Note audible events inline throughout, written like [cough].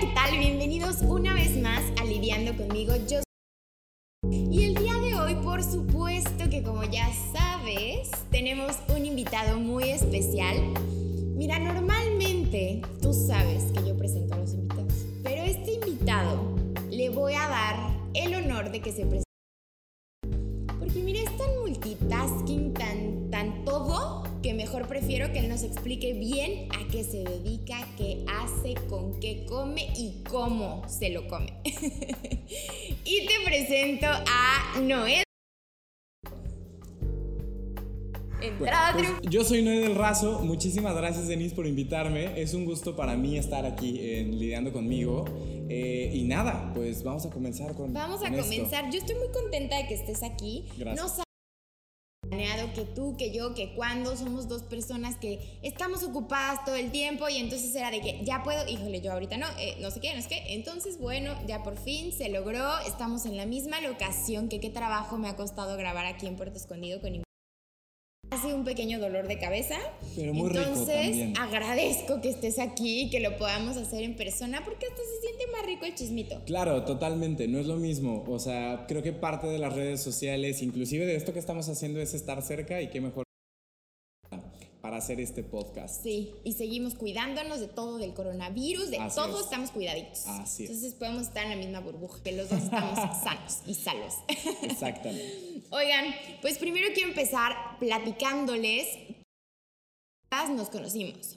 ¿qué tal? Bienvenidos una vez más a Lidiando conmigo. Yo y el día de hoy, por supuesto que como ya sabes, tenemos un invitado muy especial. Mira, normalmente tú sabes que yo presento a los invitados, pero este invitado le voy a dar el honor de que se presente. Nos explique bien a qué se dedica, qué hace, con qué come y cómo se lo come. [laughs] y te presento a Noé. Entrada Pues, yo soy Noé del Razo. Muchísimas gracias, Denise, por invitarme. Es un gusto para mí estar aquí en Lidiando conmigo. Eh, y nada, pues vamos a comenzar con. Vamos a con esto. comenzar. Yo estoy muy contenta de que estés aquí. Gracias. No planeado que tú, que yo, que cuando somos dos personas que estamos ocupadas todo el tiempo y entonces era de que ya puedo, híjole, yo ahorita no, eh, no sé qué, no sé qué. Entonces, bueno, ya por fin se logró, estamos en la misma locación, que qué trabajo me ha costado grabar aquí en Puerto Escondido con ha sido un pequeño dolor de cabeza. Pero muy rico Entonces, también. agradezco que estés aquí y que lo podamos hacer en persona porque hasta se siente más rico el chismito. Claro, totalmente, no es lo mismo. O sea, creo que parte de las redes sociales, inclusive de esto que estamos haciendo, es estar cerca y qué mejor para hacer este podcast. Sí, y seguimos cuidándonos de todo, del coronavirus, de Así todo, es. estamos cuidaditos. Así es. Entonces podemos estar en la misma burbuja, que los dos estamos [laughs] sanos y salvos. Exactamente. [laughs] Oigan, pues primero quiero empezar platicándoles nos conocimos.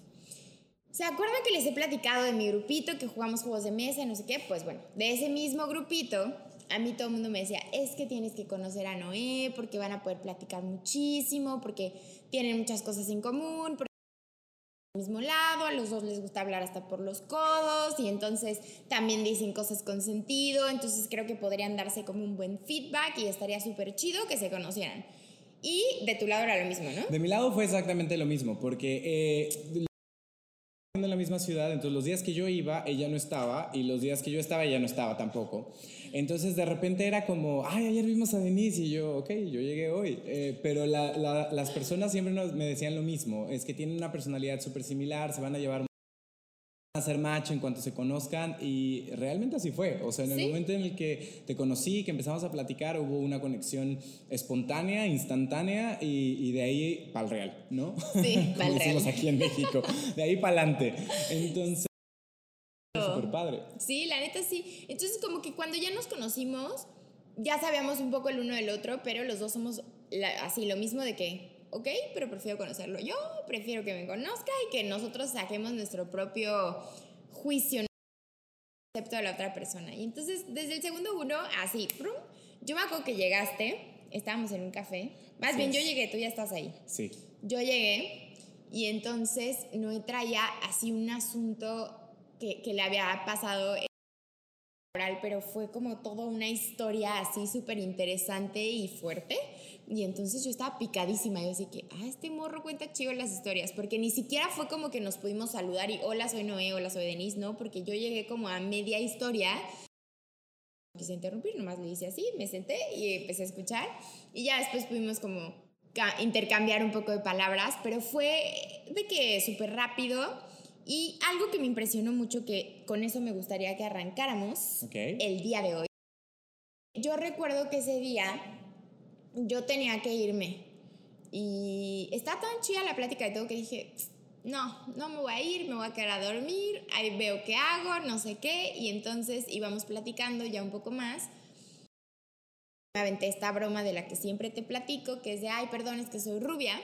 ¿Se acuerdan que les he platicado de mi grupito que jugamos juegos de mesa y no sé qué? Pues bueno, de ese mismo grupito, a mí todo el mundo me decía, es que tienes que conocer a Noé porque van a poder platicar muchísimo, porque tienen muchas cosas en común, porque al mismo lado, a los dos les gusta hablar hasta por los codos y entonces también dicen cosas con sentido, entonces creo que podrían darse como un buen feedback y estaría súper chido que se conocieran. Y de tu lado era lo mismo, ¿no? De mi lado fue exactamente lo mismo, porque eh, en la misma ciudad, entonces los días que yo iba, ella no estaba, y los días que yo estaba, ella no estaba tampoco. Entonces de repente era como, ay, ayer vimos a Denise, y yo, ok, yo llegué hoy. Eh, pero la- la- las personas siempre nos- me decían lo mismo, es que tienen una personalidad súper similar, se van a llevar a hacer match en cuanto se conozcan y realmente así fue. O sea, en el Sí. momento en el que te conocí, que empezamos a platicar, hubo una conexión espontánea, instantánea y, y de ahí para el real, ¿no? Sí, [laughs] Como pa'l real. aquí en México. De ahí para adelante. Entonces, súper padre. Sí, la neta sí. Entonces como que cuando ya nos conocimos, ya sabíamos un poco el uno del otro, pero los dos somos la- así lo mismo de que, ok, pero prefiero conocerlo yo, prefiero que me conozca y que nosotros saquemos nuestro propio juicio ¿no? concepto de la otra persona. Y entonces desde el segundo uno, así, ¡prum! yo me acuerdo que llegaste, estábamos en un café, más bien yo llegué, tú ya estás ahí. Sí. Yo llegué y entonces Noé traía así un asunto que, que le había pasado pero fue como toda una historia así súper interesante y fuerte. Y entonces yo estaba picadísima. Yo así que, ah, este morro cuenta chido las historias, porque ni siquiera fue como que nos pudimos saludar y hola, soy Noé, hola, soy Denise, no, porque yo llegué como a media historia. Quise interrumpir, nomás le hice así, me senté y empecé a escuchar. Y ya después pudimos como ca- intercambiar un poco de palabras, pero fue de que súper rápido. Y algo que me impresionó mucho, que con eso me gustaría que arrancáramos Ok. el día de hoy. Yo recuerdo que ese día yo tenía que irme y está tan chida la plática de todo que dije, no, no me voy a ir, me voy a quedar a dormir, ahí veo qué hago, no sé qué, y entonces íbamos platicando ya un poco más. Me aventé esta broma de la que siempre te platico, que es de, ay, perdón, es que soy rubia.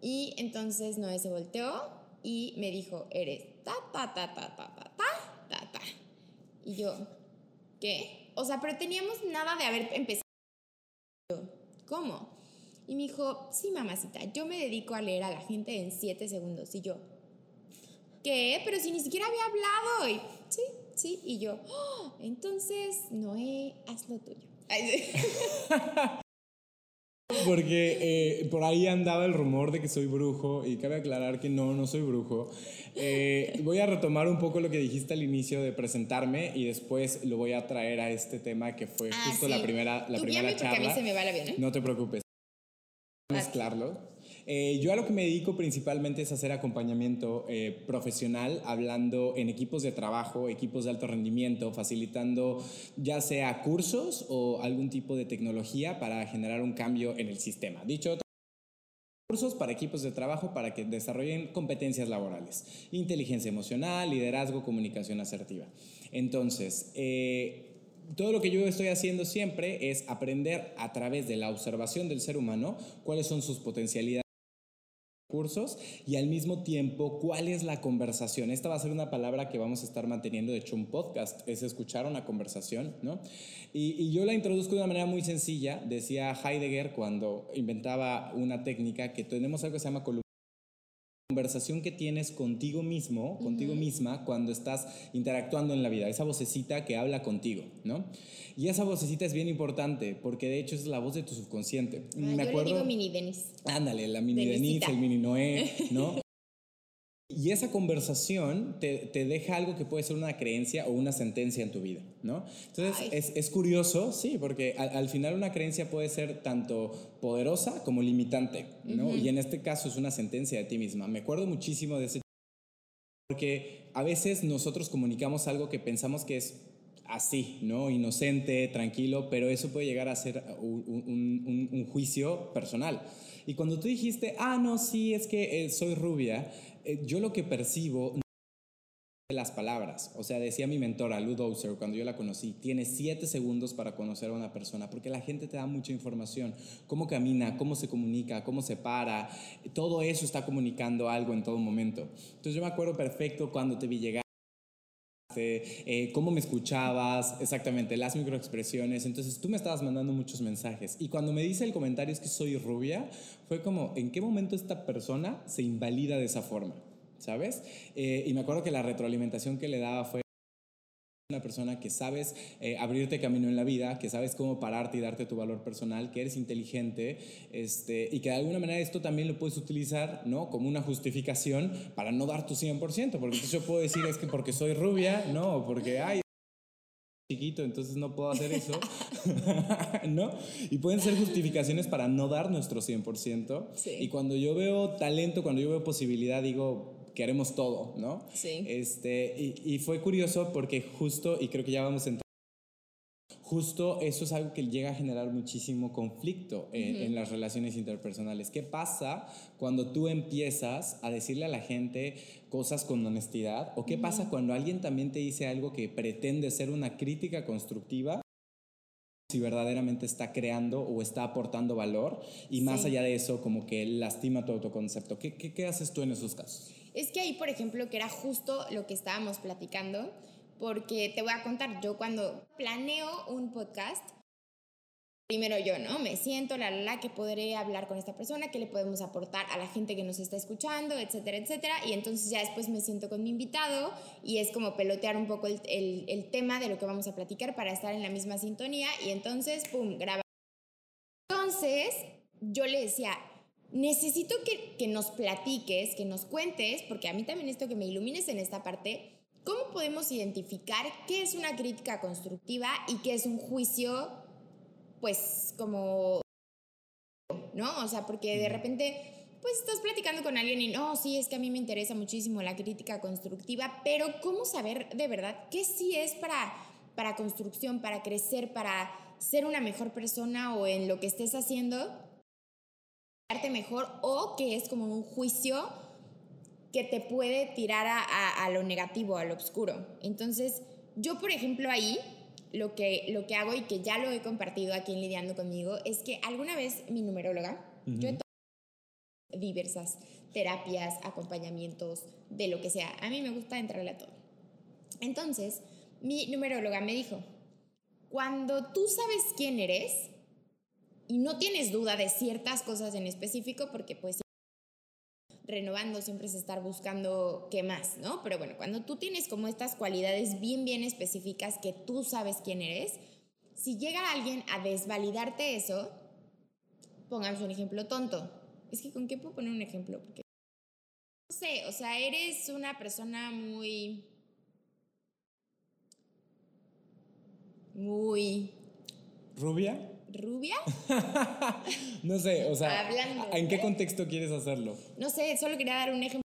Y entonces Noé se volteó y me dijo, eres ta, ta, ta, ta, ta, ta, ta, ta, ta. Y yo, ¿qué? O sea, pero teníamos nada de haber empezado. ¿Cómo? Y me dijo, sí, mamacita, yo me dedico a leer a la gente en siete segundos. Y yo, ¿qué? Pero si ni siquiera había hablado. Y, sí, sí. Y yo, "Oh, entonces, Noé, haz lo tuyo. [laughs] Porque eh, por ahí andaba el rumor de que soy brujo y cabe aclarar que no, no soy brujo. Eh, voy a retomar un poco lo que dijiste al inicio de presentarme y después lo voy a traer a este tema que fue Ah, justo sí. la primera, la Tú primera porque a mí charla. se me va avión, ¿eh? No te preocupes. Mezclarlo. Eh, yo a lo que me dedico principalmente es hacer acompañamiento eh, profesional, hablando en equipos de trabajo, equipos de alto rendimiento, facilitando ya sea cursos o algún tipo de tecnología para generar un cambio en el sistema. Dicho cursos para equipos de trabajo para que desarrollen competencias laborales, inteligencia emocional, liderazgo, comunicación asertiva. Entonces, eh, todo lo que yo estoy haciendo siempre es aprender a través de la observación del ser humano cuáles son sus potencialidades cursos y al mismo tiempo cuál es la conversación. Esta va a ser una palabra que vamos a estar manteniendo, de hecho un podcast es escuchar una conversación, ¿no? Y, y, yo la introduzco de una manera muy sencilla, decía Heidegger cuando inventaba una técnica que tenemos algo que se llama columna conversación que tienes contigo mismo, contigo misma, cuando estás interactuando en la vida, esa vocecita que habla contigo, ¿no? Y esa vocecita es bien importante, porque de hecho es la voz de tu subconsciente. Ah, Me yo acuerdo, le digo mini Denis. Ándale, la mini Denis, el mini Noé, ¿no? [laughs] Y esa conversación te, te, deja algo que puede ser una creencia o una sentencia en tu vida, ¿no? Entonces es, es, curioso, sí, porque al, al, final una creencia puede ser tanto poderosa como limitante, ¿no? Uh -huh. Y en este caso es una sentencia de ti misma. Me acuerdo muchísimo de ese... Porque a veces nosotros comunicamos algo que pensamos que es así, ¿no? Inocente, tranquilo, pero eso puede llegar a ser un, un, un juicio personal. Y cuando tú dijiste, ah, no, sí, es que eh, soy rubia, eh, yo lo que percibo de las palabras, o sea, decía mi mentora, Lou Dowser, cuando yo la conocí, tiene siete segundos para conocer a una persona, porque la gente te da mucha información, cómo camina, cómo se comunica, cómo se para, todo eso está comunicando algo en todo momento. Entonces yo me acuerdo perfecto cuando te vi llegar eh, cómo me escuchabas, exactamente, las microexpresiones. Entonces tú me estabas mandando muchos mensajes. Y cuando me dice el comentario es que soy rubia, fue como, ¿en qué momento esta persona se invalida de esa forma? ¿Sabes? Eh, y me acuerdo que la retroalimentación que le daba fue una persona que sabes eh, abrirte camino en la vida, que sabes cómo pararte y darte tu valor personal, que eres inteligente este, y que de alguna manera esto también lo puedes utilizar ¿no? como una justificación para no dar tu 100%, porque entonces yo puedo decir es que porque soy rubia, no, porque ay, chiquito, entonces no puedo hacer eso, [laughs] ¿no? Y pueden ser justificaciones para no dar nuestro 100%. Sí. Y cuando yo veo talento, cuando yo veo posibilidad, digo, que haremos todo, ¿no? Sí. Este, y, y, fue curioso porque justo, y creo que ya vamos a entrar, justo eso es algo que llega a generar muchísimo conflicto en, uh -huh. en, las relaciones interpersonales. ¿Qué pasa cuando tú empiezas a decirle a la gente cosas con honestidad? ¿O qué uh -huh. pasa cuando alguien también te dice algo que pretende ser una crítica constructiva? si verdaderamente está creando o está aportando valor y más sí. allá de eso como que lastima tu autoconcepto. ¿Qué, ¿Qué, qué, haces tú en esos casos? Es que ahí, por ejemplo, que era justo lo que estábamos platicando, porque te voy a contar, yo cuando planeo un podcast, primero yo, ¿no? Me siento, la, la, la, que podré hablar con esta persona, qué le podemos aportar a la gente que nos está escuchando, etcétera, etcétera. Y entonces ya después me siento con mi invitado y es como pelotear un poco el, el, el tema de lo que vamos a platicar para estar en la misma sintonía y entonces, pum, graba. Entonces, yo le decía, necesito que, que nos platiques, que nos cuentes, porque a mí también esto que me ilumines en esta parte, ¿cómo podemos identificar qué es una crítica constructiva y qué es un juicio, pues, como, ¿no? O sea, porque de repente pues estás platicando con alguien y no, sí, es que a mí me interesa muchísimo la crítica constructiva, pero ¿cómo saber de verdad qué sí es para, para construcción, para crecer, para ser una mejor persona o en lo que estés haciendo? Mejor o que es como un juicio que te puede tirar a, a, a, lo negativo, a lo oscuro. Entonces, yo, por ejemplo, ahí lo que, lo que hago y que ya lo he compartido aquí en Lidiando conmigo es que alguna vez mi numeróloga, uh -huh. yo he tomado diversas terapias, acompañamientos, de lo que sea. A mí me gusta entrarle a todo. Entonces, mi numeróloga me dijo, cuando tú sabes quién eres, y no tienes duda de ciertas cosas en específico porque pues renovando siempre es estar buscando qué más, ¿no? Pero bueno, cuando tú tienes como estas cualidades bien, bien específicas que tú sabes quién eres, si llega alguien a desvalidarte eso, pongamos un ejemplo tonto. Es que con qué puedo poner un ejemplo? Porque no sé, o sea, eres una persona muy muy rubia rubia. [laughs] no sé, o sea, Hablando, ¿en qué ¿eh? contexto quieres hacerlo? No sé, solo quería dar un ejemplo.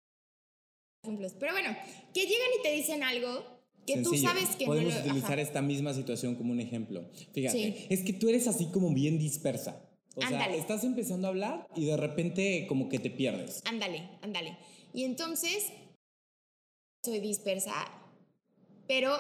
ejemplos. Pero bueno, que llegan y te dicen algo que tú sabes que Podemos no lo... utilizar ajá. esta misma situación como un ejemplo. Fíjate, Sí. es que tú eres así como bien dispersa. O sea, Ándale. estás empezando a hablar y de repente como que te pierdes. Ándale, ándale. Y entonces, soy dispersa, pero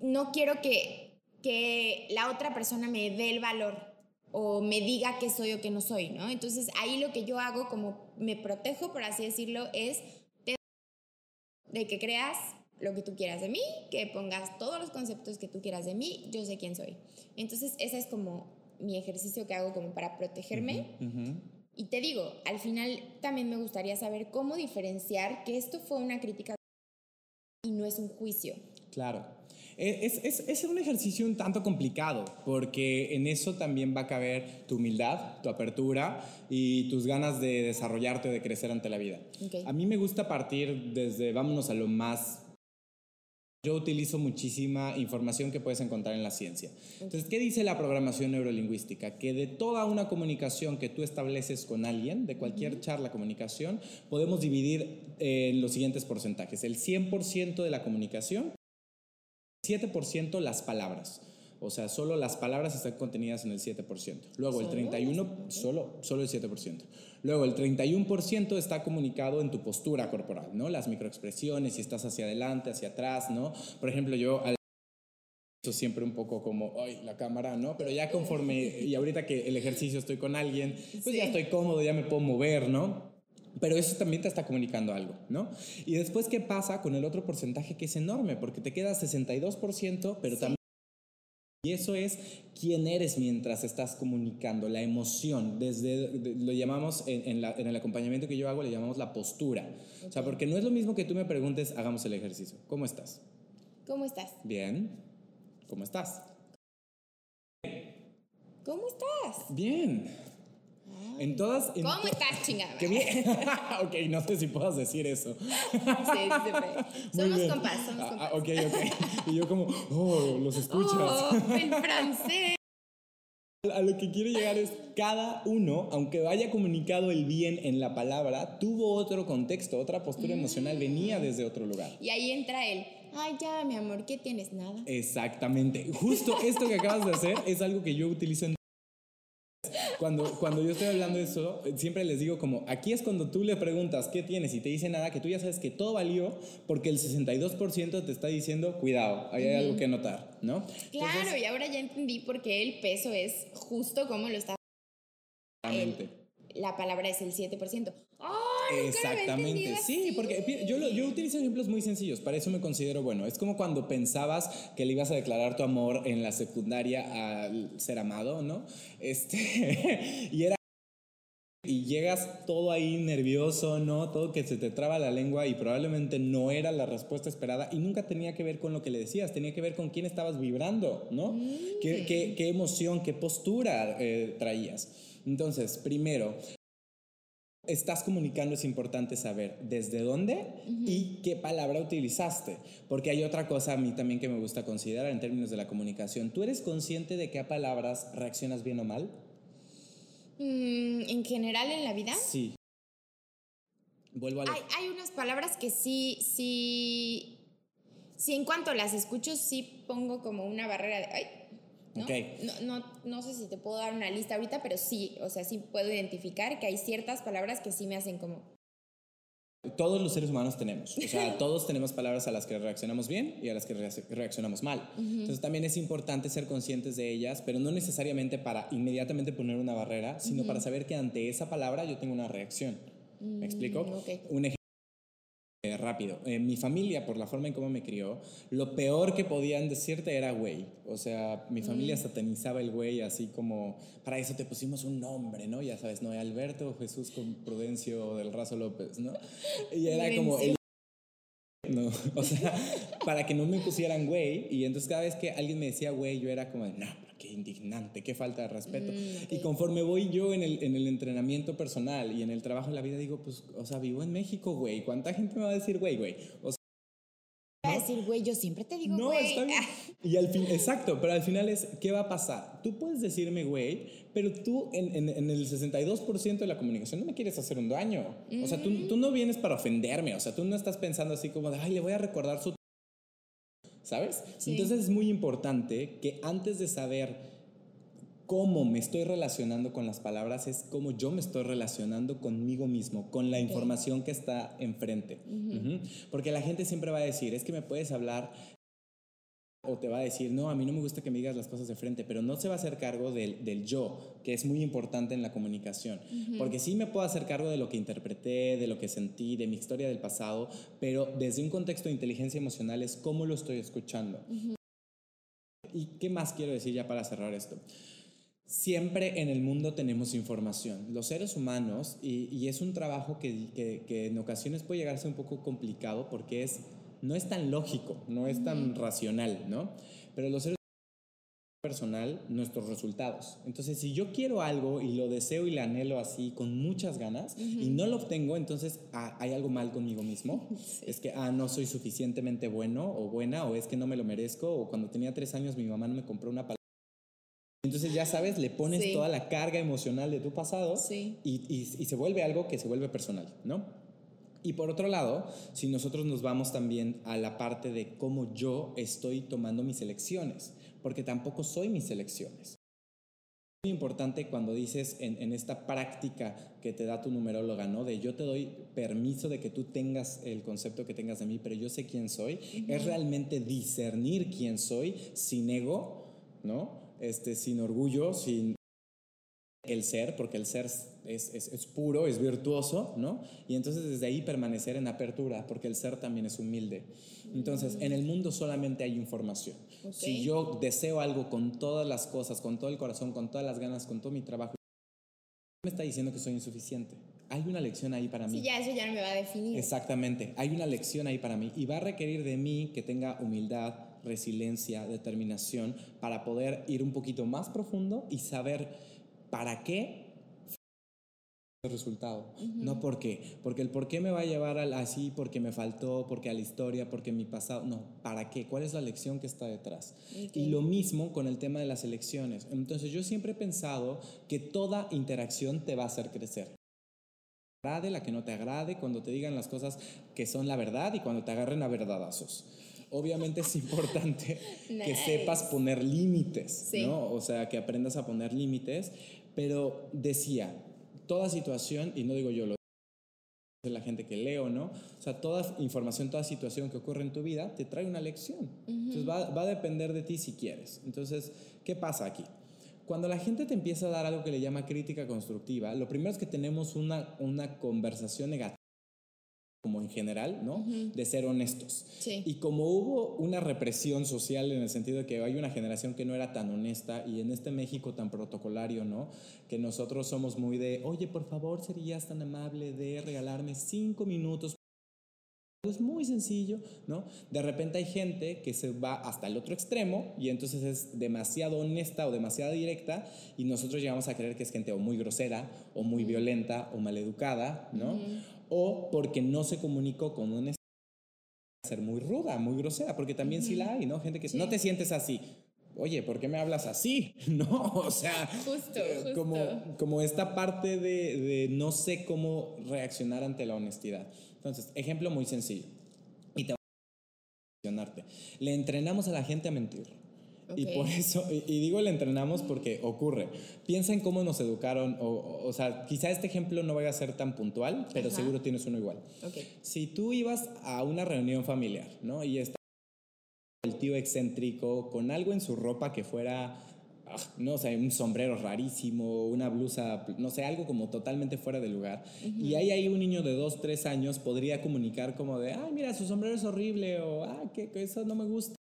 no quiero que, que la otra persona me dé el valor o me diga que soy o que no soy, ¿no? Entonces ahí lo que yo hago, como me protejo, por así decirlo, es de, que creas lo que tú quieras de mí, que pongas todos los conceptos que tú quieras de mí, yo sé quién soy. Entonces ese es como mi ejercicio que hago como para protegerme. Y te digo, al final también me gustaría saber cómo diferenciar que esto fue una crítica y no es un juicio. Claro. E, Es, es, es un ejercicio un tanto complicado, porque en eso también va a caber tu humildad, tu apertura y tus ganas de desarrollarte o de crecer ante la vida. A mí me gusta partir desde, vámonos a lo más... Yo utilizo muchísima información que puedes encontrar en la ciencia. Entonces, ¿qué dice la programación neurolingüística? Que de toda una comunicación que tú estableces con alguien, de cualquier charla, comunicación, podemos dividir en los siguientes porcentajes. El 100% de la comunicación, 7% las palabras. O sea, solo las palabras están contenidas en el 7%. Luego el ¿Solo? 31, solo, solo el 7%. Luego el 31% está comunicado en tu postura corporal, ¿no? Las microexpresiones, si estás hacia adelante, hacia atrás, ¿no? Por ejemplo, yo al eso siempre un poco como, ay, la cámara, ¿no? Pero ya conforme, y ahorita que el ejercicio estoy con alguien, pues ya estoy cómodo, ya me puedo mover, ¿no? Pero eso también te está comunicando algo, ¿no? Y después, ¿qué pasa con el otro porcentaje que es enorme? Porque te queda 62%, pero Sí. también... Y eso es quién eres mientras estás comunicando, la emoción. Desde, de- lo llamamos, en, en la- en el acompañamiento que yo hago, le llamamos la postura. O sea, porque no es lo mismo que tú me preguntes, hagamos el ejercicio. ¿Cómo estás? ¿Cómo estás? Bien. ¿Cómo estás? ¿Cómo estás? Bien. En todas... en ¿Cómo estás, chingada? ¡Qué bien! [laughs] ok, no sé si puedas decir eso. Sí, sí, [laughs] Somos bien. compas, somos Ah, compas. ah, ok, ok. Y yo como, oh, los escuchas. Oh, el [laughs] francés. A lo que quiero llegar es, cada uno, aunque vaya comunicado el bien en la palabra, tuvo otro contexto, otra postura emocional, venía desde otro lugar. Y ahí entra él. Ay, ya, mi amor, ¿qué tienes? Nada. Exactamente. Justo esto que acabas de hacer es algo que yo utilizo en... Cuando, cuando yo estoy hablando de eso, siempre les digo como, aquí es cuando tú le preguntas qué tienes y te dice nada, que tú ya sabes que todo valió porque el 62% te está diciendo, cuidado, ahí hay algo que notar, ¿no? Claro, Entonces, y ahora ya entendí por qué el peso es justo como lo está. exactamente. La palabra es el 7%. ¡Oh! Exactamente, sí, porque yo, yo utilizo ejemplos muy sencillos, para eso me considero bueno. Es como cuando pensabas que le ibas a declarar tu amor en la secundaria al ser amado, ¿no? Este, [laughs] y era... Y llegas todo ahí nervioso, ¿no? Todo que se te traba la lengua y probablemente no era la respuesta esperada y nunca tenía que ver con lo que le decías, tenía que ver con quién estabas vibrando, ¿no? ¿Qué, qué- qué emoción, qué postura eh, traías? Entonces, primero, estás comunicando es importante saber desde dónde y qué palabra utilizaste, porque hay otra cosa a mí también que me gusta considerar en términos de la comunicación. ¿Tú eres consciente de qué a palabras reaccionas bien o mal? Mm, en general en la vida. Sí. Vuelvo a Hay, hay unas palabras que sí, sí, sí, en cuanto las escucho, sí pongo como una barrera de, ay, ¿no? No, no, no sé si te puedo dar una lista ahorita, pero sí, o sea, sí puedo identificar que hay ciertas palabras que sí me hacen como, Todos los seres humanos tenemos, o sea, [laughs] todos tenemos palabras a las que reaccionamos bien y a las que reac- reaccionamos mal. Entonces también es importante ser conscientes de ellas, pero no necesariamente para inmediatamente poner una barrera, sino para saber que ante esa palabra yo tengo una reacción. ¿Me explico? Mm, ok. Un ejemplo eh, rápido. En mi familia, por la forma en cómo me crió, lo peor que podían decirte era güey. O sea, mi familia satanizaba el güey así como, para eso te pusimos un nombre, ¿no? Ya sabes, ¿no? Alberto Jesús con Prudencio del Razo López, ¿no? Y era como... el- no, o sea, para que no me pusieran güey. Y entonces cada vez que alguien me decía güey, yo era como, no, qué indignante, qué falta de respeto. Mm, Y conforme voy yo en el, en el entrenamiento personal y en el trabajo en la vida, digo, pues, o sea, vivo en México, güey. ¿Cuánta gente me va a decir güey, güey? O sea, a decir, güey, yo siempre te digo, No, güey. está bien. [laughs] Y al fin, exacto, pero al final es, ¿qué va a pasar? Tú puedes decirme, güey, pero tú en, en- en el 62% de la comunicación no me quieres hacer un daño. O sea, tú, tú no vienes para ofenderme, o sea, tú no estás pensando así como de, ay, le voy a recordar su... ¿Sabes? Sí. Entonces es muy importante que antes de saber cómo me estoy relacionando con las palabras es cómo yo me estoy relacionando conmigo mismo, con la información que está enfrente. Porque la gente siempre va a decir, es que me puedes hablar o te va a decir, no, a mí no me gusta que me digas las cosas de frente, pero no se va a hacer cargo del, del yo, que es muy importante en la comunicación. Porque sí me puedo hacer cargo de lo que interpreté, de lo que sentí, de mi historia del pasado, pero desde un contexto de inteligencia emocional es cómo lo estoy escuchando. ¿Y qué más quiero decir ya para cerrar esto? Siempre en el mundo tenemos información. Los seres humanos, y, y es un trabajo que, que- que en ocasiones puede llegar a ser un poco complicado porque es, no es tan lógico, no es tan racional, ¿no? Pero los seres personal nuestros resultados. Entonces, si yo quiero algo y lo deseo y lo anhelo así con muchas ganas y no lo obtengo, entonces ah, hay algo mal conmigo mismo. [laughs] Es que, ah, no soy suficientemente bueno o buena, o es que no me lo merezco, o cuando tenía tres años mi mamá no me compró una palabra. Entonces, ya sabes, le pones Sí. toda la carga emocional de tu pasado Sí. y, y- y se vuelve algo que se vuelve personal, ¿no? Y por otro lado, si nosotros nos vamos también a la parte de cómo yo estoy tomando mis elecciones, porque tampoco soy mis elecciones. Es muy importante cuando dices en, en esta práctica que te da tu numeróloga, ¿no? De yo te doy permiso de que tú tengas el concepto que tengas de mí, pero yo sé quién soy, es realmente discernir quién soy sin ego, ¿no? Este, sin orgullo, sin el ser, porque el ser es, es- es puro, es virtuoso, ¿no? Y entonces desde ahí permanecer en apertura, porque el ser también es humilde. Entonces, en el mundo solamente hay información. Si yo deseo algo con todas las cosas, con todo el corazón, con todas las ganas, con todo mi trabajo, me está diciendo que soy insuficiente. Hay una lección ahí para mí. Sí, ya eso ya no me va a definir. Exactamente, hay una lección ahí para mí y va a requerir de mí que tenga humildad, resiliencia, determinación para poder ir un poquito más profundo y saber para qué el resultado, no por qué, porque el por qué me va a llevar al así, porque me faltó, porque a la historia, porque mi pasado, no, para qué, cuál es la lección que está detrás. Y lo mismo con el tema de las elecciones. Entonces yo siempre he pensado que toda interacción te va a hacer crecer agrade, la que no te agrade, cuando te digan las cosas que son la verdad y cuando te agarren a verdadazos. Obviamente es importante [laughs] que sepas poner límites, Sí. ¿no? O sea, que aprendas a poner límites, pero decía, toda situación, y no digo yo, lo de la gente que leo, ¿no? O sea, toda información, toda situación que ocurre en tu vida te trae una lección. Entonces va, va a depender de ti si quieres. Entonces, ¿qué pasa aquí? Cuando la gente te empieza a dar algo que le llama crítica constructiva, lo primero es que tenemos una, una conversación negativa, como en general, ¿no? De ser honestos. Sí. Y como hubo una represión social en el sentido de que hay una generación que no era tan honesta y en este México tan protocolario, ¿no? Que nosotros somos muy de, oye, por favor, serías tan amable de regalarme cinco minutos. Es muy sencillo, ¿no? De repente hay gente que se va hasta el otro extremo y entonces es demasiado honesta o demasiado directa y nosotros llegamos a creer que es gente o muy grosera o muy violenta o maleducada, ¿no? O porque no se comunicó con honestidad ser muy ruda, muy grosera, porque también sí la hay, ¿no? Gente que Sí. no te sientes así. Oye, ¿por qué me hablas así? [laughs] No, o sea, Justo, eh, justo. Como, como esta parte de, de no sé cómo reaccionar ante la honestidad. Entonces, ejemplo muy sencillo. Y te va a mencionarte. Le entrenamos a la gente a mentir. Y Ok. por eso, y, y digo le entrenamos porque ocurre. Piensa en cómo nos educaron, o, o, o sea, quizá este ejemplo no vaya a ser tan puntual, pero Ajá. seguro tienes uno igual. Ok. Si tú ibas a una reunión familiar, ¿no? Y está el tío excéntrico con algo en su ropa que fuera, ah, no sé, un sombrero rarísimo, una blusa, no sé, algo como totalmente fuera de lugar. Y ahí hay un niño de dos, tres años podría comunicar como de, ay, mira, su sombrero es horrible, o, ah, que, que eso no me gusta.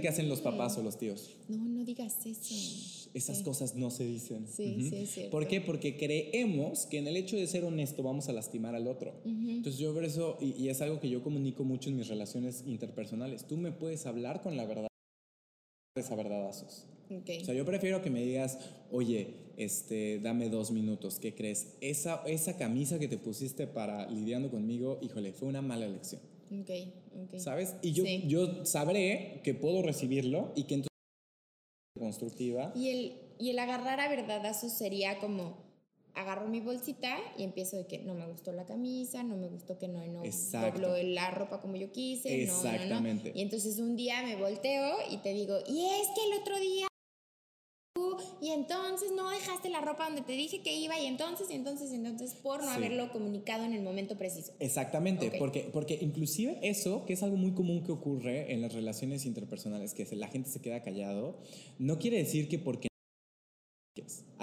¿Qué hacen los papás o los tíos? No, no digas eso. Esas Sí. cosas no se dicen. Sí, Ujú. sí, es cierto. ¿Por qué? Porque creemos que en el hecho de ser honesto vamos a lastimar al otro. Entonces yo por eso, y, y es algo que yo comunico mucho en mis relaciones interpersonales, tú me puedes hablar con la verdad, a verdadazos. Ok. O sea, yo prefiero que me digas, oye, este, dame dos minutos, ¿qué crees? Esa, esa camisa que te pusiste para lidiando conmigo, híjole, fue una mala elección. Ok, ok. ¿Sabes? Y yo, Sí. yo sabré que puedo recibirlo y que entonces constructiva. Y el, y el agarrar a verdadazos sería como agarro mi bolsita y empiezo de que no me gustó la camisa, no me gustó que no, no Exacto. dobló la ropa como yo quise, no, no, no. Exactamente. Y entonces un día me volteo y te digo, y es que el otro día tú, y entonces no dejaste la ropa donde te dije que iba, y entonces, y entonces, y entonces, por no Sí. haberlo comunicado en el momento preciso. Exactamente, Ok. porque, porque inclusive eso, que es algo muy común que ocurre en las relaciones interpersonales, que la gente se queda callado, no quiere decir que porque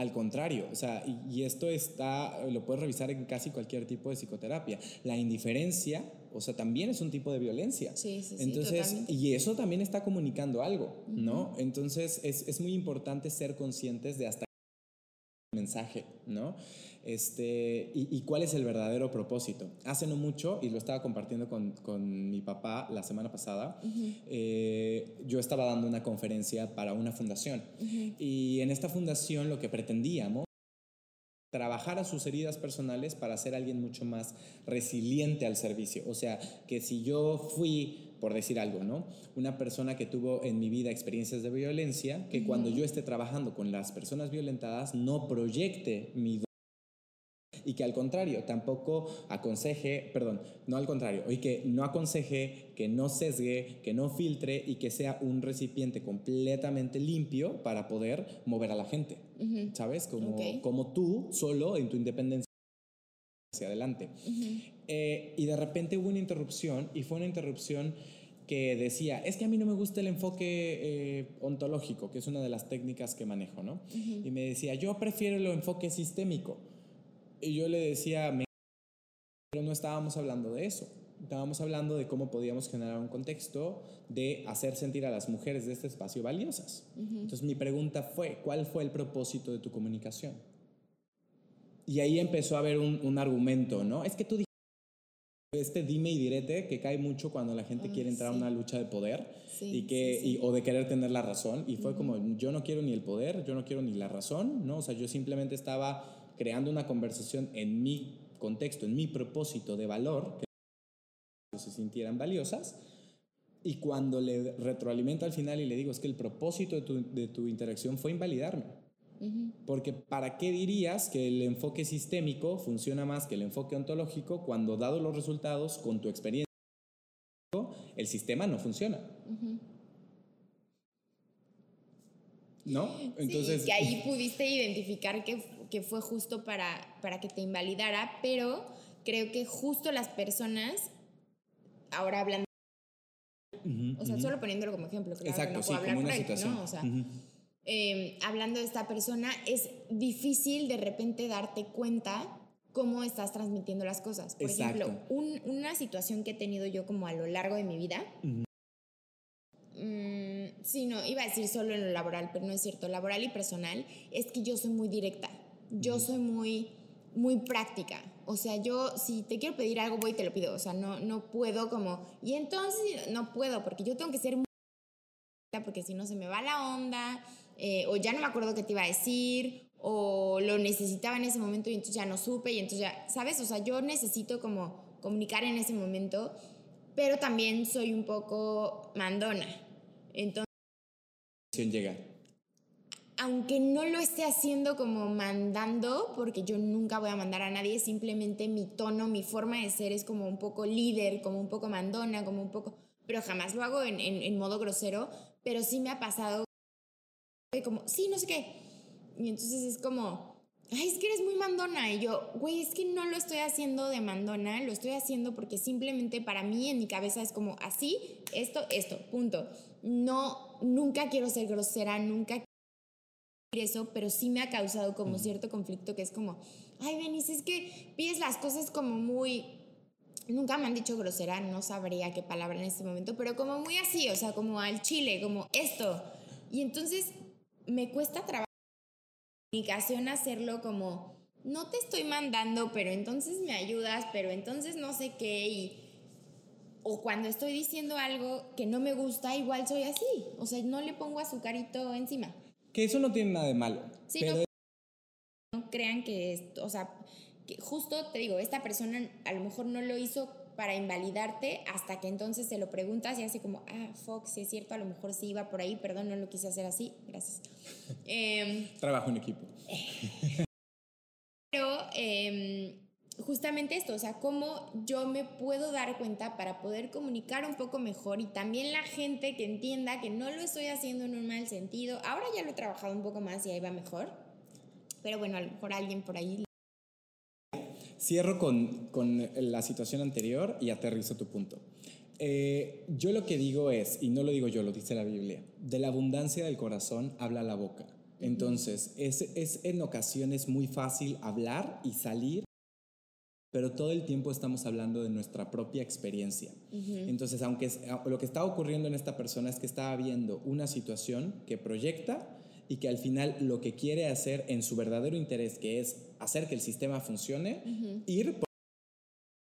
al contrario, o sea, y, esto está, lo puedes revisar en casi cualquier tipo de psicoterapia. La indiferencia, o sea, también es un tipo de violencia. Sí, sí, sí, Entonces, totalmente. y eso también está comunicando algo, ¿no? Entonces, es, es muy importante ser conscientes de hasta mensaje, ¿no? Este, y, y cuál es el verdadero propósito. Hace no mucho, y lo estaba compartiendo con, con mi papá la semana pasada, eh, yo estaba dando una conferencia para una fundación. Y en esta fundación lo que pretendíamos trabajar a sus heridas personales para ser alguien mucho más resiliente al servicio. O sea, que si yo fui, por decir algo, ¿no? Una persona que tuvo en mi vida experiencias de violencia, que cuando yo esté trabajando con las personas violentadas no proyecte mi do- y que al contrario tampoco aconseje, perdón, no al contrario, y que no aconseje, que no sesgue, que no filtre y que sea un recipiente completamente limpio para poder mover a la gente, ¿sabes? Como, Ok. como tú solo en tu independencia hacia adelante. Eh, y de repente hubo una interrupción y fue una interrupción que decía, es que a mí no me gusta el enfoque eh, ontológico, que es una de las técnicas que manejo, ¿no? Y me decía, yo prefiero el enfoque sistémico. Y yo le decía, "Me- pero no estábamos hablando de eso. Estábamos hablando de cómo podíamos generar un contexto de hacer sentir a las mujeres de este espacio valiosas. Entonces mi pregunta fue, ¿cuál fue el propósito de tu comunicación? Y ahí empezó a haber un, un argumento, ¿no? Es que tú dijiste este dime y direte que cae mucho cuando la gente Ay, quiere entrar sí. a una lucha de poder Sí, y que sí, y- o de querer tener la razón y fue como yo no quiero ni el poder, yo no quiero ni la razón, ¿no? O sea, yo simplemente estaba creando una conversación en mi contexto, en mi propósito de valor que se sintieran valiosas y cuando le retroalimento al final y le digo es que el propósito de tu, de tu interacción fue invalidarme. Porque ¿para qué dirías que el enfoque sistémico funciona más que el enfoque ontológico cuando dado los resultados con tu experiencia el sistema no funciona? ¿No? Entonces sí, que ahí [laughs] pudiste identificar que, que fue justo para, para que te invalidara, pero creo que justo las personas, ahora hablando, Ujú, o sea, solo poniéndolo como ejemplo, claro que Exacto, no sí, puedo hablar como por una situación. ¿no? O sea. Eh, hablando de esta persona, es difícil de repente darte cuenta cómo estás transmitiendo las cosas. Por Exacto. ejemplo, un- una situación que he tenido yo como a lo largo de mi vida. Mm, sí, no, iba a decir solo en lo laboral, pero no es cierto. Laboral y personal es que yo soy muy directa. Yo soy muy, muy práctica. O sea, yo si te quiero pedir algo, voy y te lo pido. O sea, no, no puedo como... Y entonces no puedo, porque yo tengo que ser muy... directa, Porque si no se me va la onda, eh, o ya no me acuerdo qué te iba a decir, o lo necesitaba en ese momento y entonces ya no supe, y entonces ya, ¿sabes? O sea, yo necesito como comunicar en ese momento, pero también soy un poco mandona. Entonces, llega. aunque no lo esté haciendo como mandando, porque yo nunca voy a mandar a nadie, simplemente mi tono, mi forma de ser es como un poco líder, como un poco mandona, como un poco, pero jamás lo hago en, en- en modo grosero, pero sí me ha pasado de como, sí, no sé qué. Y entonces es como, ay, es que eres muy mandona. Y yo, güey, es que no lo estoy haciendo de mandona, lo estoy haciendo porque simplemente para mí en mi cabeza es como así, esto, esto, punto. No, nunca quiero ser grosera, nunca quiero eso, pero sí me ha causado como cierto conflicto que es como, ay, Benice, es que pides las cosas como muy... Nunca me han dicho grosera, no sabría qué palabra en este momento, pero como muy así, o sea, como al chile, como esto. Y entonces me cuesta trabajo comunicación hacerlo como, no te estoy mandando, pero entonces me ayudas, pero entonces no sé qué, y, o cuando estoy diciendo algo que no me gusta, igual soy así, o sea, no le pongo azucarito encima. Que eso no tiene nada de malo. Sí, pero no, no crean que, es- o sea, que justo te digo, esta persona a lo mejor no lo hizo para invalidarte hasta que entonces se lo preguntas y así como, ah, fuck, si es cierto, a lo mejor sí iba por ahí, perdón, no lo quise hacer así, gracias. [laughs] Em, Trabajo en equipo. [laughs] pero em, justamente esto, o sea, cómo yo me puedo dar cuenta para poder comunicar un poco mejor y también la gente que entienda que no lo estoy haciendo en un mal sentido. Ahora ya lo he trabajado un poco más y ahí va mejor, pero bueno, a lo mejor alguien por ahí Cierro con, con la situación anterior y aterrizo tu punto. Eh, yo lo que digo es, y no lo digo yo, lo dice la Biblia, de la abundancia del corazón habla la boca. Entonces, es, es en ocasiones muy fácil hablar y salir, pero todo el tiempo estamos hablando de nuestra propia experiencia. Entonces, aunque lo que está ocurriendo en esta persona es que está viendo una situación que proyecta y que al final lo que quiere hacer en su verdadero interés, que es hacer que el sistema funcione, ir por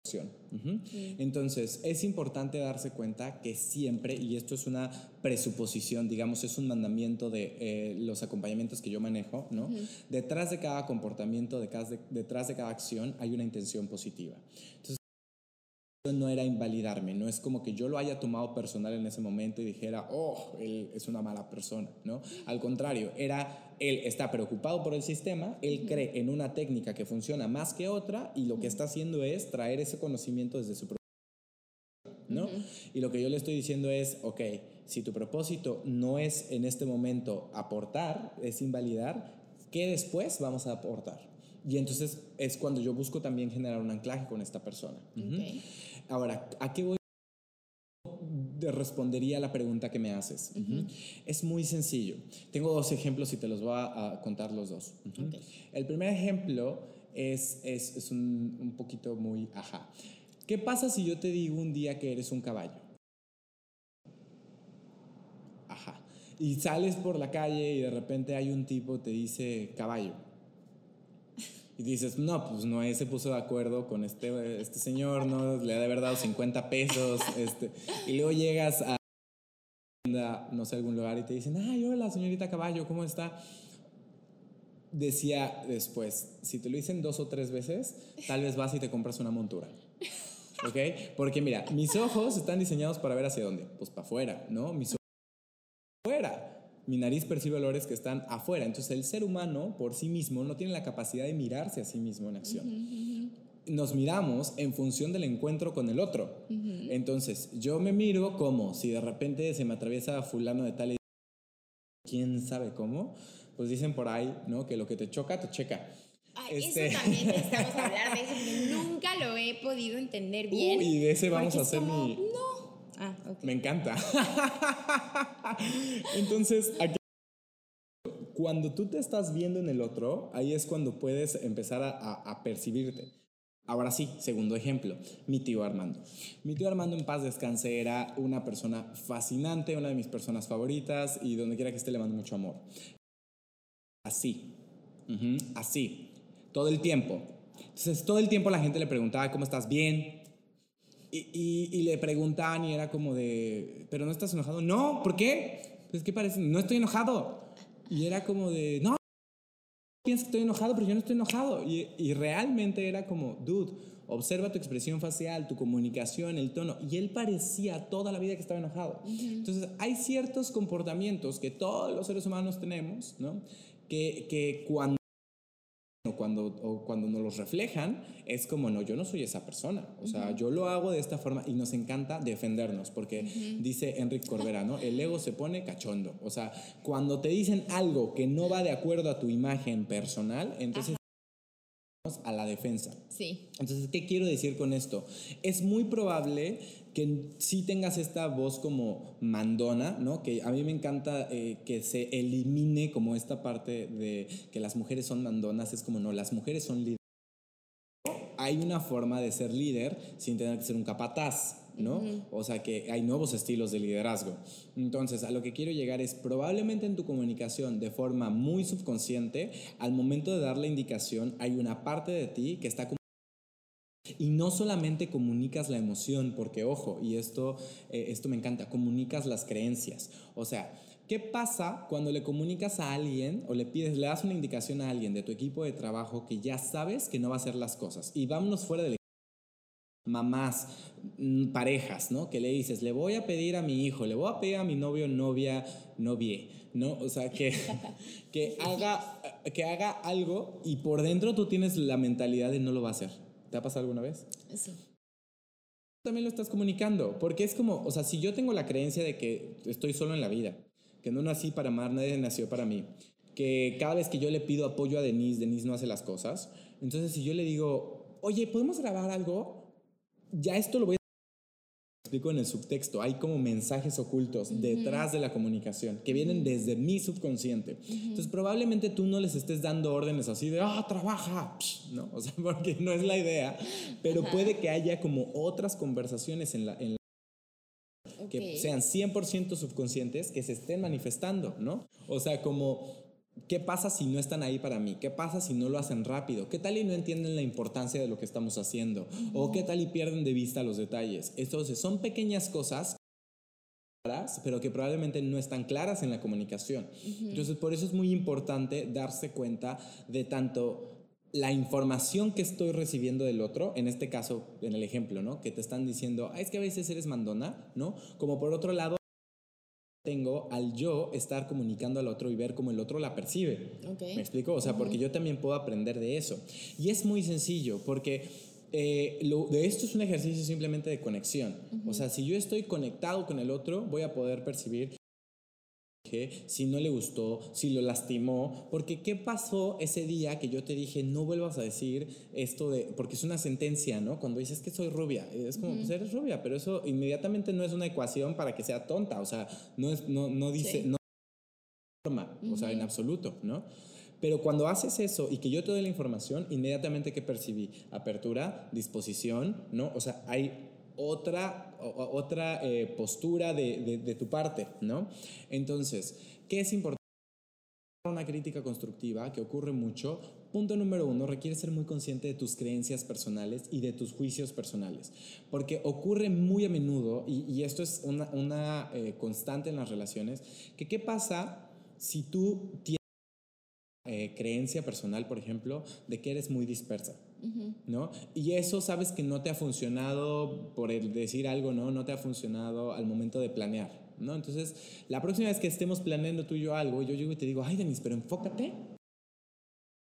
acción. Ujú. Entonces, es importante darse cuenta que siempre, y esto es una presuposición, digamos, es un mandamiento de eh, los acompañamientos que yo manejo, ¿no? Detrás de cada comportamiento, de cada- detrás de cada acción, hay una intención positiva. Entonces, no era invalidarme, no es como que yo lo haya tomado personal en ese momento y dijera, oh, él es una mala persona, ¿no? Al contrario, era, él está preocupado por el sistema, él cree en una técnica que funciona más que otra y lo que está haciendo es traer ese conocimiento desde su propio ¿no? Y lo que yo le estoy diciendo es, ok, si tu propósito no es en este momento aportar, es invalidar, ¿qué después vamos a aportar? Y entonces es cuando yo busco también generar un anclaje con esta persona. Ujú. Ok. Ahora, ¿a qué voy? Respondería a la pregunta que me haces. Es muy sencillo. Tengo dos ejemplos y te los voy a, a contar los dos. El primer ejemplo es, es, es un, un poquito muy ajá. ¿Qué pasa si yo te digo un día que eres un caballo? Ajá. Y sales por la calle y de repente hay un tipo te dice caballo. Y dices, no, pues no, se puso de acuerdo con este, este señor, no le ha de haber dado 50 pesos. Este, y luego llegas a no sé, algún lugar y te dicen, ay, hola, señorita caballo, ¿cómo está? Decía después, si te lo dicen dos o tres veces, tal vez vas y te compras una montura. ¿Ok? Porque mira, mis ojos están diseñados para ver hacia dónde. Pues para afuera, ¿no? Mis. Mi nariz percibe olores que están afuera. Entonces el ser humano por sí mismo no tiene la capacidad de mirarse a sí mismo en acción. Nos miramos en función del encuentro con el otro. Entonces yo me miro como si de repente se me atraviesa fulano de tal y quién sabe cómo, pues dicen por ahí, ¿no? Que lo que te choca, te checa. Ay, Este- Eso también necesitamos hablar de eso, nunca lo he podido entender [laughs] bien. Uy, de ese vamos a hacer como, mi- No. Ah. Me encanta. [laughs] Entonces, cuando tú te estás viendo en el otro, ahí es cuando puedes empezar a, percibirte. Ahora sí, segundo ejemplo, mi tío Armando. Mi tío Armando en paz descanse era una persona fascinante, una de mis personas favoritas y donde quiera que esté le mando mucho amor. Así, así, todo el tiempo. Entonces, todo el tiempo la gente le preguntaba, ¿cómo estás? Bien, y, y- y le preguntaban y era como de, ¿pero no estás enojado? No, ¿por qué? Pues, ¿qué parece? No estoy enojado. Y era como de, no, piensas que estoy enojado, pero yo no estoy enojado. Y, y realmente era como, dude, observa tu expresión facial, tu comunicación, el tono. Y él parecía toda la vida que estaba enojado. Entonces, hay ciertos comportamientos que todos los seres humanos tenemos, ¿no? Que, que cuando o cuando, o cuando nos los reflejan, es como, no, yo no soy esa persona. O sea, yo lo hago de esta forma y nos encanta defendernos, porque dice Enrique Corbera, ¿no? El ego se pone cachondo. O sea, cuando te dicen algo que no va de acuerdo a tu imagen personal, entonces vamos a la defensa. Sí. Entonces, ¿qué quiero decir con esto? Es muy probable que sí tengas esta voz como mandona, ¿no? Que a mí me encanta eh, que se elimine como esta parte de que las mujeres son mandonas, es como no, las mujeres son líderes. Hay una forma de ser líder sin tener que ser un capataz, ¿no? O sea que hay nuevos estilos de liderazgo. Entonces, a lo que quiero llegar es probablemente en tu comunicación de forma muy subconsciente, al momento de dar la indicación, hay una parte de ti que está y no solamente comunicas la emoción, porque ojo, y esto, eh, esto me encanta, comunicas las creencias. O sea, ¿qué pasa cuando le comunicas a alguien o le pides, le das una indicación a alguien de tu equipo de trabajo que ya sabes que no va a hacer las cosas? Y vámonos fuera del mamás, mm, parejas, ¿no? Que le dices, le voy a pedir a mi hijo, le voy a pedir a mi novio, novia, novie, ¿no? O sea, que, [laughs] que, haga, que haga algo y por dentro tú tienes la mentalidad de no lo va a hacer. ¿Te ha pasado alguna vez? Sí. También lo estás comunicando, porque es como, o sea, si yo tengo la creencia de que estoy solo en la vida, que no nací para amar, nadie nació para mí, que cada vez que yo le pido apoyo a Denise, Denise no hace las cosas, entonces si yo le digo, oye, ¿podemos grabar algo? Ya esto lo voy a explico en el subtexto, hay como mensajes ocultos detrás de la comunicación que vienen desde mi subconsciente. Entonces, probablemente tú no les estés dando órdenes así de, ah, trabaja, ¿no? O sea, [laughs] porque no es la idea, pero puede que haya como otras conversaciones en la, en que sean 100% subconscientes que se estén manifestando, ¿no? O sea, como ¿Qué pasa si no están ahí para mí? ¿Qué pasa si no lo hacen rápido? ¿Qué tal y no entienden la importancia de lo que estamos haciendo? ¿O qué tal y pierden de vista los detalles? Entonces, son pequeñas cosas pero que probablemente no están claras en la comunicación. Entonces, por eso es muy importante darse cuenta de tanto la información que estoy recibiendo del otro, en este caso, en el ejemplo, ¿no? Que te están diciendo, es que a veces eres mandona, ¿no? Como por otro lado, tengo al yo estar comunicando al otro y ver cómo el otro la percibe. ¿Me explico? O sea, porque yo también puedo aprender de eso. Y es muy sencillo, porque eh, lo, de esto es un ejercicio simplemente de conexión. O sea, si yo estoy conectado con el otro, voy a poder percibir si no le gustó, si lo lastimó, porque ¿qué pasó ese día que yo te dije no vuelvas a decir esto de, porque es una sentencia, ¿no? Cuando dices que soy rubia, es como, pues eres rubia, pero eso inmediatamente no es una ecuación para que sea tonta, o sea, no, es, no, no dice, no forma, o sea, en absoluto, ¿no? Pero cuando haces eso y que yo te doy la información, inmediatamente que percibí apertura, disposición, ¿no? O sea, hay otra, otra eh, postura de, de, tu parte, ¿no? Entonces, ¿qué es importante? Una crítica constructiva que ocurre mucho. Punto número uno, requiere ser muy consciente de tus creencias personales y de tus juicios personales, porque ocurre muy a menudo, y, esto es una, una eh, constante en las relaciones, que qué pasa si tú tienes eh, creencia personal, por ejemplo, de que eres muy dispersa. ¿no? Y eso sabes que no te ha funcionado por el decir algo, ¿no? No te ha funcionado al momento de planear, ¿no? Entonces, la próxima vez que estemos planeando tú y yo algo, yo llego y te digo, ay, Denis, pero enfócate.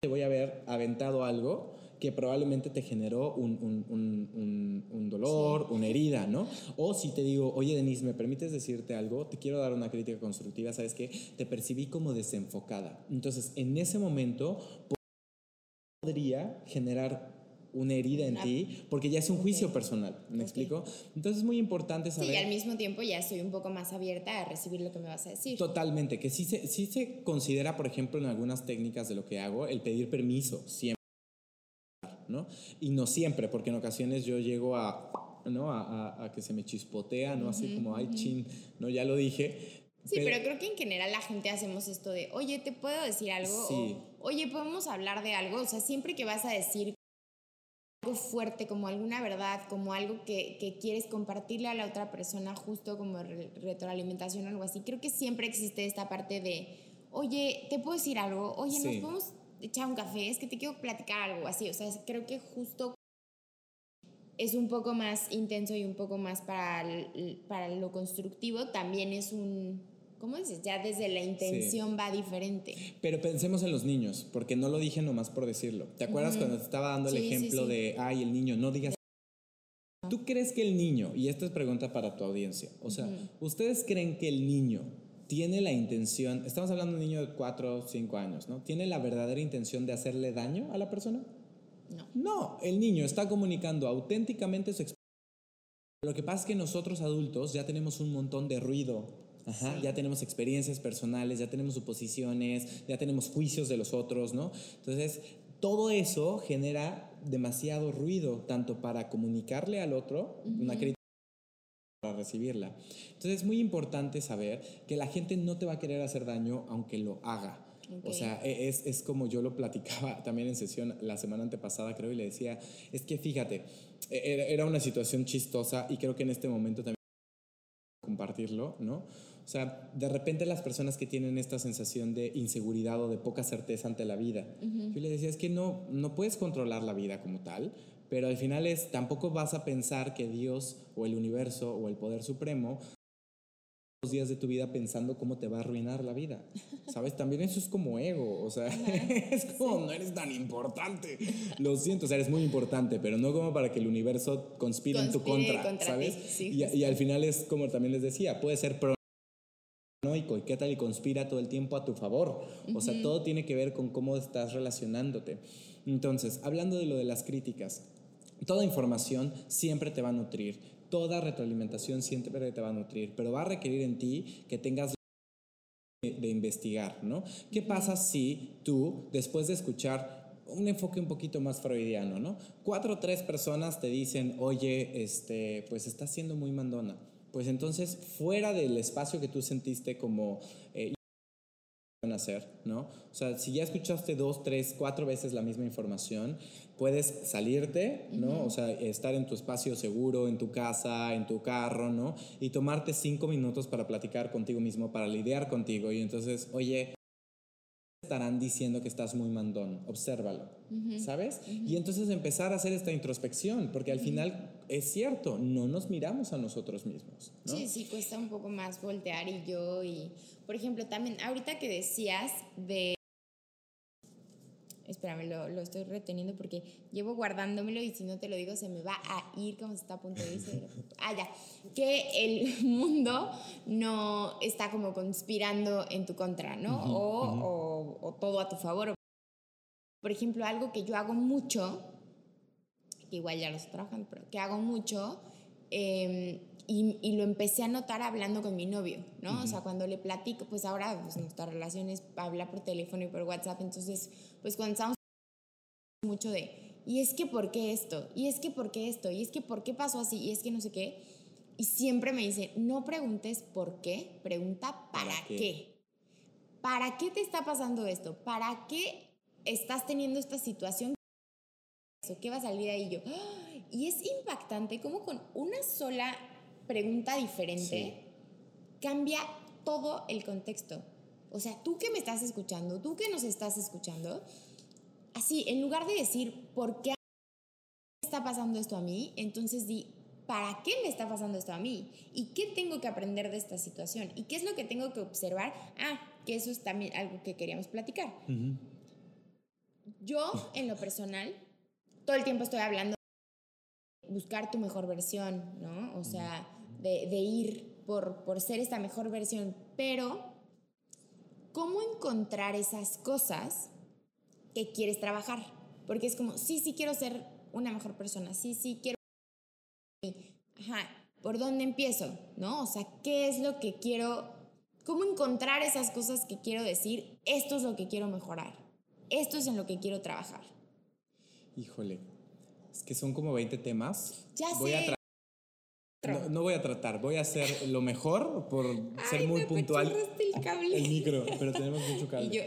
Te voy a haber aventado algo que probablemente te generó un, un, un, dolor, una herida, ¿no? O si te digo, oye, Denise, ¿me permites decirte algo? Te quiero dar una crítica constructiva, ¿sabes qué? Te percibí como desenfocada. Entonces, en ese momento podría generar una herida en ti, porque ya es un juicio personal, ¿me explico? Entonces es muy importante saber... Sí, y al mismo tiempo ya estoy un poco más abierta a recibir lo que me vas a decir. Totalmente, que sí se, sí se considera, por ejemplo, en algunas técnicas de lo que hago, el pedir permiso, siempre, ¿no? Y no siempre, porque en ocasiones yo llego a, ¿no? A, a, que se me chispotea, ¿no? Así como, ay, chin, ¿no? Ya lo dije, Sí, pero, creo que en general la gente hacemos esto de, oye, ¿te puedo decir algo? Sí. oye, ¿podemos hablar de algo? O sea, siempre que vas a decir algo fuerte, como alguna verdad, como algo que, que quieres compartirle a la otra persona, justo como retroalimentación o algo así, creo que siempre existe esta parte de, oye, ¿te puedo decir algo? Oye, ¿nos podemos echar un café? Es que te quiero platicar algo así. O sea, creo que justo es un poco más intenso y un poco más para, para lo constructivo, también es un, ¿cómo dices? Ya desde la intención va diferente. Pero pensemos en los niños, porque no lo dije nomás por decirlo. ¿Te acuerdas cuando te estaba dando el ejemplo de, ay, el niño, no digas... ¿Tú crees que el niño, y esta es pregunta para tu audiencia, o sea, ¿ustedes creen que el niño tiene la intención, estamos hablando de un niño de 4 o 5 años, ¿no? ¿Tiene la verdadera intención de hacerle daño a la persona? No. No, el niño está comunicando auténticamente su experiencia. Lo que pasa es que nosotros adultos ya tenemos un montón de ruido ya tenemos experiencias personales, ya tenemos suposiciones, ya tenemos juicios de los otros, ¿no? Entonces, todo eso genera demasiado ruido, tanto para comunicarle al otro una crítica para recibirla. Entonces es muy importante saber que la gente no te va a querer hacer daño aunque lo haga. O sea, e, es, es, como yo lo platicaba [laughs] también en sesión la semana antepasada, creo, y le decía, es que fíjate, e, era una situación chistosa y creo que en este momento también compartirlo, ¿no? O sea, de repente las personas que tienen esta sensación de inseguridad o de poca certeza ante la vida, yo le decía, es que no, no puedes controlar la vida como tal, pero al final es, tampoco vas a pensar que Dios o el universo o el poder supremo los días de tu vida pensando cómo te va a arruinar la vida. [laughs] ¿Sabes? También eso es como ego, o sea, [laughs] es como no eres tan importante. Lo siento, o sea, eres muy importante, pero no como para que el universo conspire, en tu contra, ¿sabes? y, y, al final es como también les decía, puede ser paranoico y qué tal y conspira todo el tiempo a tu favor. O sea, todo tiene que ver con cómo estás relacionándote. Entonces, hablando de lo de las críticas, toda información siempre te va a nutrir toda retroalimentación siempre te va a nutrir, pero va a requerir en ti que tengas de, investigar, ¿no? ¿Qué pasa si tú, después de escuchar un enfoque un poquito más freudiano, ¿no? Cuatro o tres personas te dicen, oye, este, pues estás siendo muy mandona. Pues entonces, fuera del espacio que tú sentiste como eh, hacer, ¿no? O sea, si ya escuchaste dos, tres, cuatro veces la misma información, puedes salirte, ¿no? O sea, estar en tu espacio seguro, en tu casa, en tu carro, ¿no? Y tomarte cinco minutos para platicar contigo mismo, para lidiar contigo. Y entonces, oye, estarán diciendo que estás muy mandón, obsérvalo, ¿sabes? Y entonces empezar a hacer esta introspección, porque al final es cierto, no nos miramos a nosotros mismos. ¿no? Sí, sí, cuesta un poco más voltear y yo, y por ejemplo, también ahorita que decías de Espérame, lo, lo, estoy reteniendo porque llevo guardándomelo y si no te lo digo se me va a ir como se está a punto de irse. [laughs] Ah, ya. Que el [laughs] mundo no está como conspirando en tu contra, ¿no? o, o, todo a tu favor. Por ejemplo, algo que yo hago mucho, que igual ya lo estoy trabajando, pero que hago mucho, eh, y, y, lo empecé a notar hablando con mi novio, ¿no? O sea, cuando le platico, pues ahora pues, nuestra relación es hablar por teléfono y por WhatsApp, entonces, pues cuando estamos mucho de, y es que por qué esto, y es que por qué esto, y es que por qué pasó así, y es que no sé qué, y siempre me dice, no preguntes por qué, pregunta para, qué? ¿Para qué te está pasando esto? ¿Para qué estás teniendo esta situación? ¿Qué va a salir ahí yo? Y es impactante como con una sola pregunta diferente, cambia todo el contexto. O sea, tú que me estás escuchando, tú que nos estás escuchando, así, en lugar de decir, ¿por qué está pasando esto a mí? Entonces di, ¿para qué me está pasando esto a mí? ¿Y qué tengo que aprender de esta situación? ¿Y qué es lo que tengo que observar? Ah, que eso es también algo que queríamos platicar. Yo, en lo personal, todo el tiempo estoy hablando de buscar tu mejor versión, ¿no? O sea, de, ir por, por ser esta mejor versión, pero ¿cómo encontrar esas cosas que quieres trabajar? Porque es como, sí, sí quiero ser una mejor persona, sí, sí quiero... Ajá, ¿por dónde empiezo? ¿No? O sea, ¿qué es lo que quiero... ¿Cómo encontrar esas cosas que quiero decir? Esto es lo que quiero mejorar. Esto es en lo que quiero trabajar. Híjole, es que son como 20 temas. Ya Voy sé. No, voy a tratar, voy a hacer lo mejor por ser muy puntual. El, cable. el micro, pero tenemos mucho [laughs] cable. Y yo,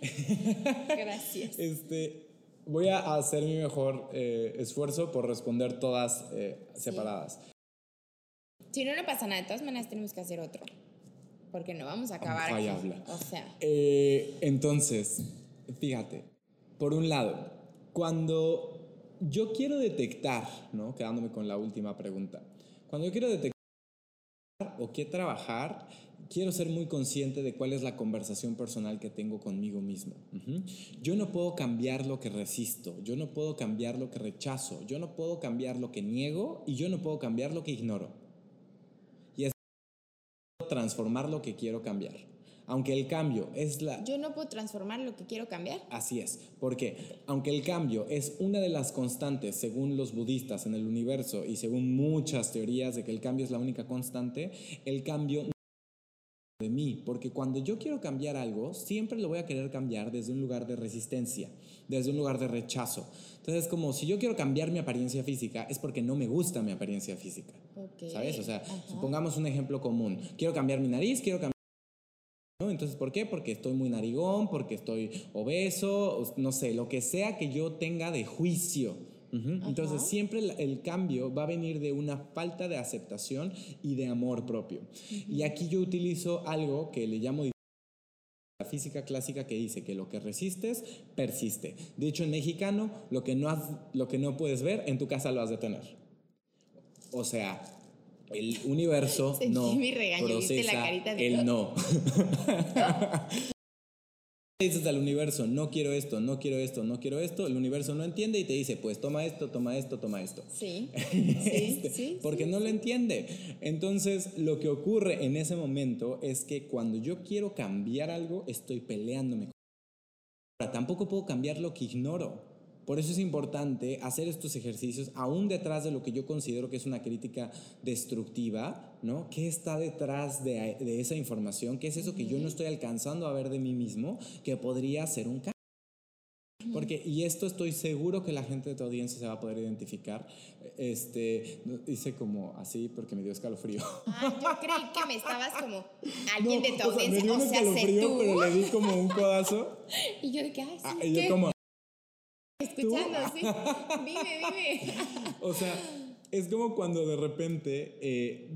[laughs] Gracias. Este, voy a hacer mi mejor eh, esfuerzo por responder todas eh, separadas. Si no, no pasa nada. De todas maneras, tenemos que hacer otro. Porque no vamos a acabar. Aquí. Habla. O sea. Eh, entonces, fíjate. Por un lado, cuando yo quiero detectar, ¿no? Quedándome con la última pregunta. Cuando yo quiero detectar o quiero trabajar, quiero ser muy consciente de cuál es la conversación personal que tengo conmigo mismo. Yo no puedo cambiar lo que resisto, yo no puedo cambiar lo que rechazo, yo no puedo cambiar lo que niego y yo no puedo cambiar lo que ignoro. Y es transformar lo que quiero cambiar aunque el cambio es la... Yo no puedo transformar lo que quiero cambiar. Así es, porque aunque el cambio es una de las constantes según los budistas en el universo y según muchas teorías de que el cambio es la única constante, el cambio de mí, porque cuando yo quiero cambiar algo, siempre lo voy a querer cambiar desde un lugar de resistencia, desde un lugar de rechazo. Entonces, como si yo quiero cambiar mi apariencia física, es porque no me gusta mi apariencia física. ¿Sabes? O sea, supongamos un ejemplo común. Quiero cambiar mi nariz, quiero cambiar entonces, ¿por qué? Porque estoy muy narigón, porque estoy obeso, no sé, lo que sea que yo tenga de juicio. Entonces, siempre el, cambio va a venir de una falta de aceptación y de amor propio. Y aquí yo utilizo algo que le llamo la física clásica que dice que lo que resistes persiste. Dicho en mexicano, lo que no, has, lo que no puedes ver en tu casa lo has de tener. O sea, el universo [laughs] Sentí no mi regaño, ¿viste la procesa carita de el no. [laughs] [laughs] dices al universo, no quiero esto, no quiero esto, no quiero esto, el universo no entiende y te dice, pues toma esto, toma esto, toma esto. Sí, Este, sí, sí. porque sí, no lo sí. entiende. Entonces, lo que ocurre en ese momento es que cuando yo quiero cambiar algo, estoy peleándome. Ahora, tampoco puedo cambiar lo que ignoro. Por eso es importante hacer estos ejercicios, aún detrás de lo que yo considero que es una crítica destructiva, ¿no? ¿Qué está detrás de, de esa información? ¿Qué es eso que yo no estoy alcanzando a ver de mí mismo que podría ser un cambio? Porque, y esto estoy seguro que la gente de tu audiencia se va a poder identificar. Este, hice como así porque me dio escalofrío. Ah, yo creí que me estabas como alguien de tu o sea, me audiencia, dio o un sea, escalofrío, pero le di como un codazo. [laughs] Y yo de que, ay, sí, Ah, y yo como, Escuchando, sí. Dime, dime. [laughs] o sea, es como cuando de repente eh,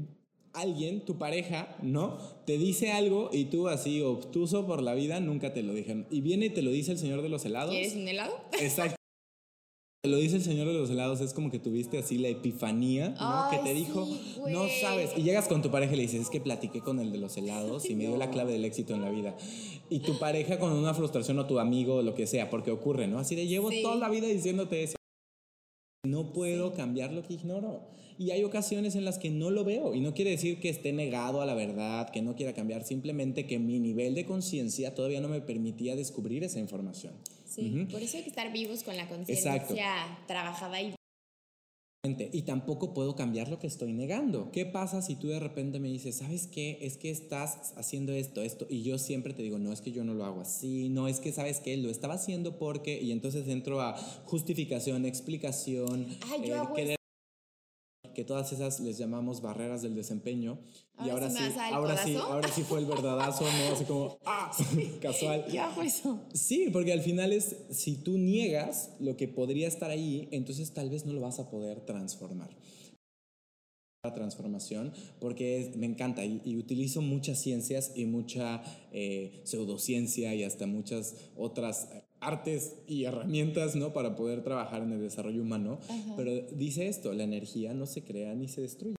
alguien, tu pareja, ¿no? Te dice algo y tú así obtuso por la vida nunca te lo dijeron. Y viene y te lo dice el señor de los helados. ¿Quieres un helado? Exacto. Lo dice el señor de los helados, es como que tuviste así la epifanía, ¿no? Ay, que te dijo, no sabes. Y llegas con tu pareja y le dices, es que platiqué con el de los helados y me dio la clave del éxito en la vida. Y tu pareja con una frustración o tu amigo o lo que sea, porque ocurre, ¿no? Así de llevo Sí. toda la vida diciéndote eso. No puedo cambiar lo que ignoro. Y hay ocasiones en las que no lo veo. Y no quiere decir que esté negado a la verdad, que no quiera cambiar, simplemente que mi nivel de conciencia todavía no me permitía descubrir esa información. Sí, por eso hay que estar vivos con la conciencia trabajada y Y tampoco puedo cambiar lo que estoy negando. ¿Qué pasa si tú de repente me dices, ¿sabes qué? Es que estás haciendo esto, esto, y yo siempre te digo, no es que yo no lo hago así, no es que, ¿sabes qué? Lo estaba haciendo porque, y entonces entro a justificación, explicación, Ay, yo hago querer- que todas esas les llamamos barreras del desempeño. y Ahora sí ahora sí, ahora sí fue el verdadazo, ¿no? Así como, [laughs] ¡ah! Casual. yo hago eso. Sí, porque al final es, si tú niegas lo que podría estar ahí, entonces tal vez no lo vas a poder transformar. La transformación, porque me encanta y, y utilizo muchas ciencias y mucha eh, pseudociencia y hasta muchas otras eh, artes y herramientas, ¿no? Para poder trabajar en el desarrollo humano. Pero dice esto, la energía no se crea ni se destruye.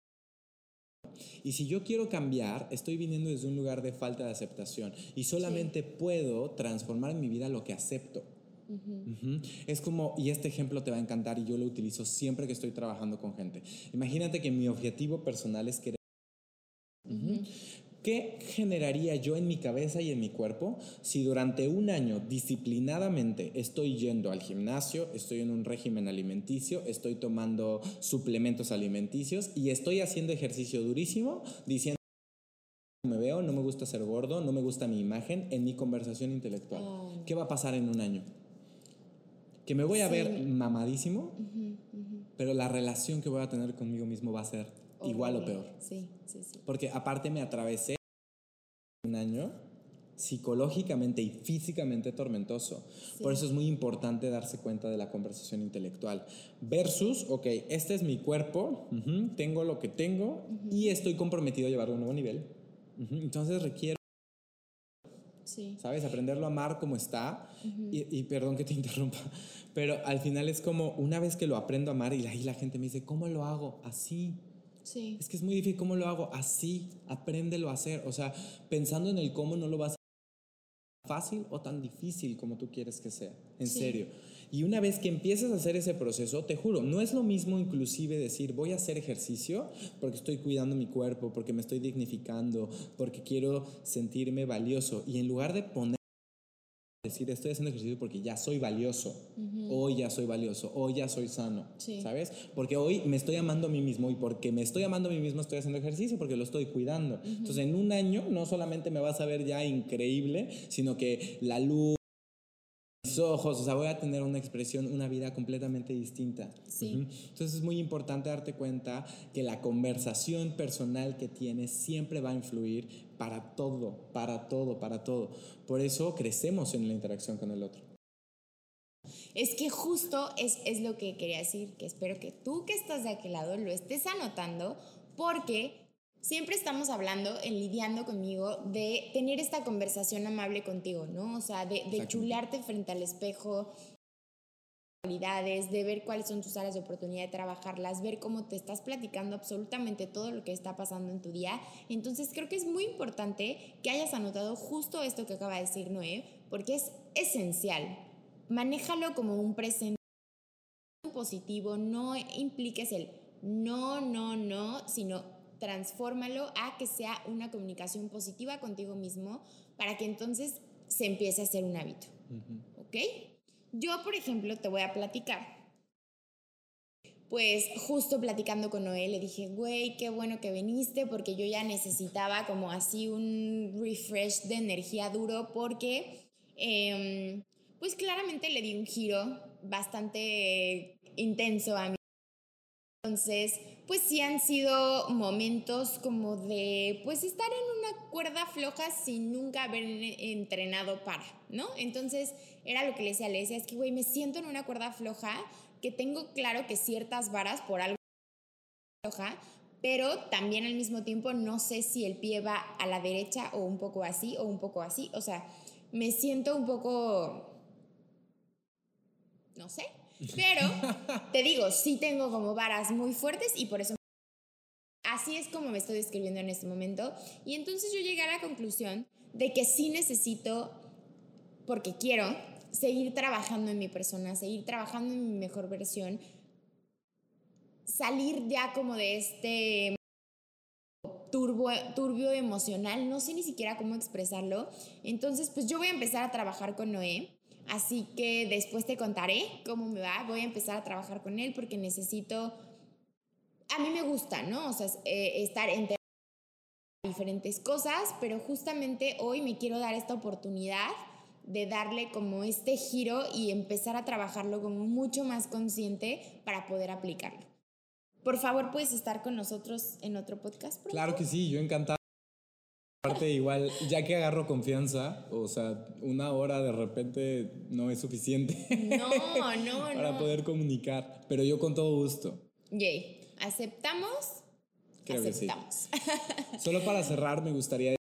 Y si yo quiero cambiar, estoy viniendo desde un lugar de falta de aceptación y solamente puedo transformar en mi vida lo que acepto. Es como, y este ejemplo te va a encantar y yo lo utilizo siempre que estoy trabajando con gente. Imagínate que mi objetivo personal es querer... ¿Qué generaría yo en mi cabeza y en mi cuerpo si durante un año disciplinadamente estoy yendo al gimnasio, estoy en un régimen alimenticio, estoy tomando suplementos alimenticios y estoy haciendo ejercicio durísimo diciendo me veo, no me gusta ser gordo, no me gusta mi imagen en mi conversación intelectual? Oh. ¿Qué va a pasar en un año? Que me voy a Sí. ver mamadísimo, pero la relación que voy a tener conmigo mismo va a ser igual o Horrible. peor. Sí, sí, sí. Porque aparte me atravesé un año psicológicamente y físicamente tormentoso. Por eso es muy importante darse cuenta de la conversación intelectual. Versus, ok, este es mi cuerpo, ujú, tengo lo que tengo y estoy comprometido a llevarlo a un nuevo nivel. Ujú, Entonces requiero, Sí. ¿sabes? Aprenderlo a amar como está. y, y perdón que te [laughs] interrumpa, pero al final es como una vez que lo aprendo a amar y ahí la gente me dice, ¿cómo lo hago? Así. Sí. Es que es muy difícil. ¿Cómo lo hago? Así. Apréndelo a hacer. O sea, pensando en el cómo no lo vas a fácil o tan difícil como tú quieres que sea. En Sí. serio. Y una vez que empieces a hacer ese proceso, te juro, no es lo mismo inclusive decir voy a hacer ejercicio porque estoy cuidando mi cuerpo, porque me estoy dignificando, porque quiero sentirme valioso. Y en lugar de poner decir estoy haciendo ejercicio porque ya soy valioso, hoy ya soy valioso, hoy ya soy sano, Sí. ¿sabes? Porque hoy me estoy amando a mí mismo y porque me estoy amando a mí mismo estoy haciendo ejercicio porque lo estoy cuidando. Entonces en un año no solamente me vas a ver ya increíble, sino que la luz, mis ojos, o sea, voy a tener una expresión, una vida completamente distinta. Sí. Entonces es muy importante darte cuenta que la conversación personal que tienes siempre va a influir para todo, para todo, para todo. Por eso crecemos en la interacción con el otro. Es que justo es, es lo que quería decir, que espero que tú que estás de aquel lado lo estés anotando, porque siempre estamos hablando, en lidiando conmigo, de tener esta conversación amable contigo, ¿no? O sea, de, de chularte frente al espejo, de ver cuáles son tus áreas de oportunidad de trabajarlas, ver cómo te estás platicando absolutamente todo lo que está pasando en tu día. Entonces creo que es muy importante que hayas anotado justo esto que acaba de decir Noé, porque es esencial. Manéjalo como un presente positivo, no impliques el no, no, no, sino transfórmalo a que sea una comunicación positiva contigo mismo para que entonces se empiece a hacer un hábito. ¿Ok? Yo, por ejemplo, te voy a platicar. Pues justo platicando con Noé, le dije, güey, qué bueno que viniste porque yo ya necesitaba como así un refresh de energía duro porque, em, pues claramente le di un giro bastante intenso a mí. Entonces, pues sí han sido momentos como de, pues estar en una cuerda floja sin nunca haber entrenado para, ¿no? Entonces, era lo que le decía, le decía, es que, güey, me siento en una cuerda floja, que tengo claro que ciertas varas por algo floja, pero también al mismo tiempo no sé si el pie va a la derecha o un poco así o un poco así, o sea, me siento un poco, no sé, pero [laughs] te digo, sí tengo como varas muy fuertes y por eso... Así es como me estoy describiendo en este momento. Y entonces yo llegué a la conclusión de que sí necesito, porque quiero, seguir trabajando en mi persona, seguir trabajando en mi mejor versión, salir ya como de este turbo, turbio emocional, no sé ni siquiera cómo expresarlo. Entonces, pues yo voy a empezar a trabajar con Noé Así que después te contaré cómo me va. Voy a empezar a trabajar con él porque necesito... A mí me gusta, ¿no? O sea, eh, estar en diferentes cosas, pero justamente hoy me quiero dar esta oportunidad de darle como este giro y empezar a trabajarlo como mucho más consciente para poder aplicarlo. Por favor, puedes estar con nosotros en otro podcast. Claro que sí, yo encantado. Aparte, igual, ya que agarro confianza, o sea, una hora de repente no es suficiente. No, no, [laughs] para poder comunicar, pero yo con todo gusto. Yay, ¿aceptamos? Creo aceptamos. Que sí. [laughs] Solo para cerrar, me gustaría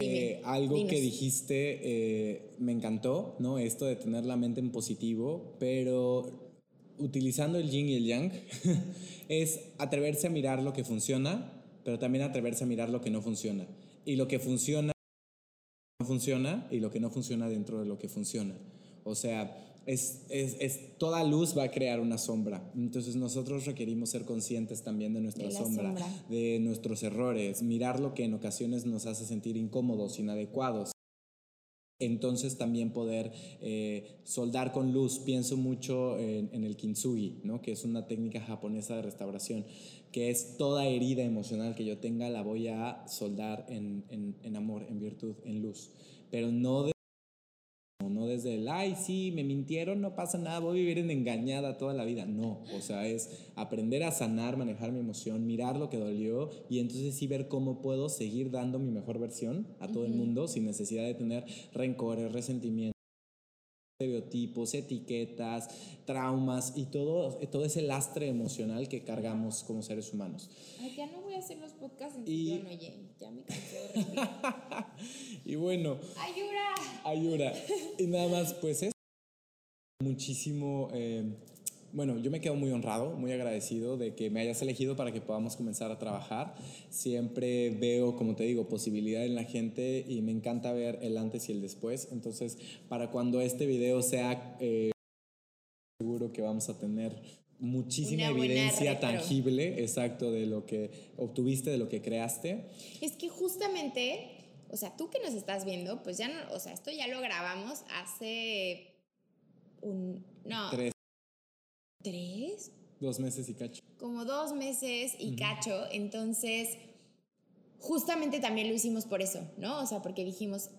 eh, algo que dijiste, eh, me encantó, ¿no? Esto de tener la mente en positivo, pero utilizando el yin y el yang, [laughs] es atreverse a mirar lo que funciona, pero también atreverse a mirar lo que no funciona y lo que funciona no funciona y lo que no funciona dentro de lo que funciona. O sea, es, es, toda luz va a crear una sombra. Entonces nosotros requerimos ser conscientes también de nuestra sombra, de nuestros errores, mirar lo que en ocasiones nos hace sentir incómodos, inadecuados entonces también poder eh, soldar con luz. Pienso mucho en, el kintsugi, ¿no? que es una técnica japonesa de restauración, que es toda herida emocional que yo tenga la voy a soldar en, en amor, en virtud, en luz, pero no de desde el, ay, sí, me mintieron, no pasa nada, voy a vivir en engañada toda la vida. No, o sea, es aprender a sanar, manejar mi emoción, mirar lo que dolió y entonces sí ver cómo puedo seguir dando mi mejor versión a todo el mundo sin necesidad de tener rencores, resentimientos estereotipos, etiquetas, traumas y todo, todo ese lastre emocional que cargamos como seres humanos. Ay, ya no voy a hacer los podcasts en y... oye, ya me [laughs] Y bueno. ¡Ayura! Ayura. Y nada más, pues es muchísimo... Eh, bueno, yo me quedo muy honrado, muy agradecido de que me hayas elegido para que podamos comenzar a trabajar. Siempre veo, como te digo, posibilidad en la gente y me encanta ver el antes y el después. Entonces, para cuando este video sea, eh, seguro que vamos a tener muchísima evidencia tangible, exacto, de lo que obtuviste, de lo que creaste. Es que justamente, o sea, tú que nos estás viendo, pues ya no, o sea, esto ya lo grabamos hace un, no, tres ¿Tres? Dos meses y cacho. Como dos meses y cacho. Entonces, justamente también lo hicimos por eso, ¿no? O sea, porque dijimos,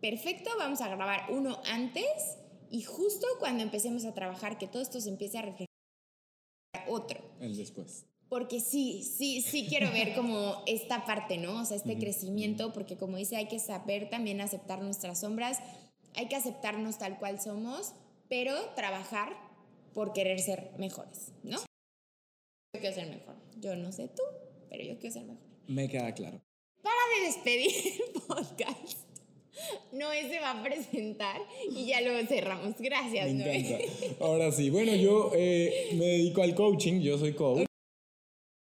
perfecto, vamos a grabar uno antes y justo cuando empecemos a trabajar, que todo esto se empiece a reflejar otro. El después. Porque sí, sí, sí quiero ver [laughs] como esta parte, ¿no? O sea, este crecimiento, porque como dice, hay que saber también aceptar nuestras sombras, hay que aceptarnos tal cual somos, pero trabajar por querer ser mejores, ¿no? Yo quiero ser mejor. Yo no sé tú, pero yo quiero ser mejor. Me queda claro. Para de despedir el [laughs] podcast. Noé se va a presentar y ya lo cerramos. Gracias, Me Noé. encanta. [laughs] Ahora sí, bueno, yo eh, me dedico al coaching, yo soy coach.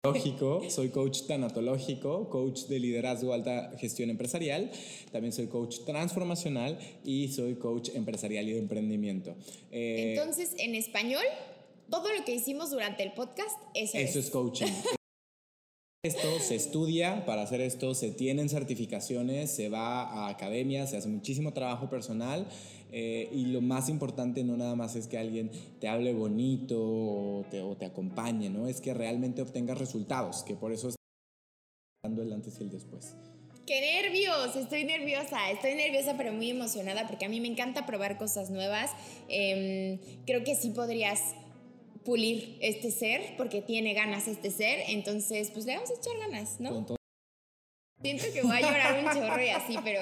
Lógico, soy coach tanatológico, coach de liderazgo alta gestión empresarial, también soy coach transformacional y soy coach empresarial y de emprendimiento. Eh, Entonces, en español, todo lo que hicimos durante el podcast, eso, eso es. es coaching. [laughs] Esto se estudia, para hacer esto se tienen certificaciones, se va a academias, se hace muchísimo trabajo personal eh, y lo más importante no nada más es que alguien te hable bonito o te, o te acompañe, ¿no? Es que realmente obtengas resultados, que por eso es dando el antes y el después. ¡Qué nervios! Estoy nerviosa, estoy nerviosa pero muy emocionada porque a mí me encanta probar cosas nuevas. Em, creo que sí podrías pulir este ser porque tiene ganas este ser, entonces pues le vamos a echar ganas, ¿no? Siento que voy a llorar un chorro y así, pero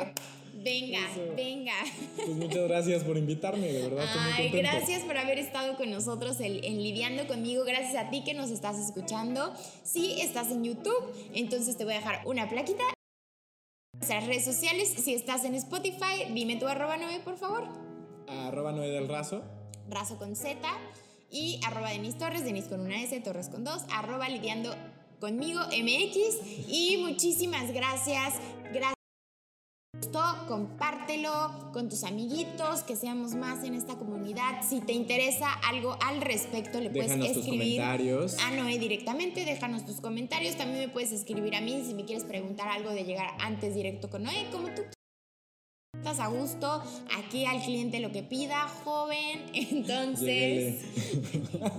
venga, Eso. venga. Pues muchas gracias por invitarme, de verdad estoy muy Ay, gracias por haber estado con nosotros en, en Lidiando conmigo. Gracias a ti que nos estás escuchando. Si estás en YouTube, entonces te voy a dejar una plaquita. Nuestras redes sociales. Si estás en Spotify, dime tu arroba 9, por favor. Arroba Noé del Razo. Razo con Z. Y arroba Denis Torres, Denis con una S, Torres con dos. Arroba Lidiando conmigo, MX. Y muchísimas gracias. Gustó, compártelo con tus amiguitos, que seamos más en esta comunidad. Si te interesa algo al respecto, le puedes tus escribir comentarios. a Noé directamente, déjanos tus comentarios. También me puedes escribir a mí si me quieres preguntar algo de llegar antes directo con Noé, como tú Estás a gusto, aquí al cliente lo que pida, joven. [laughs] Entonces,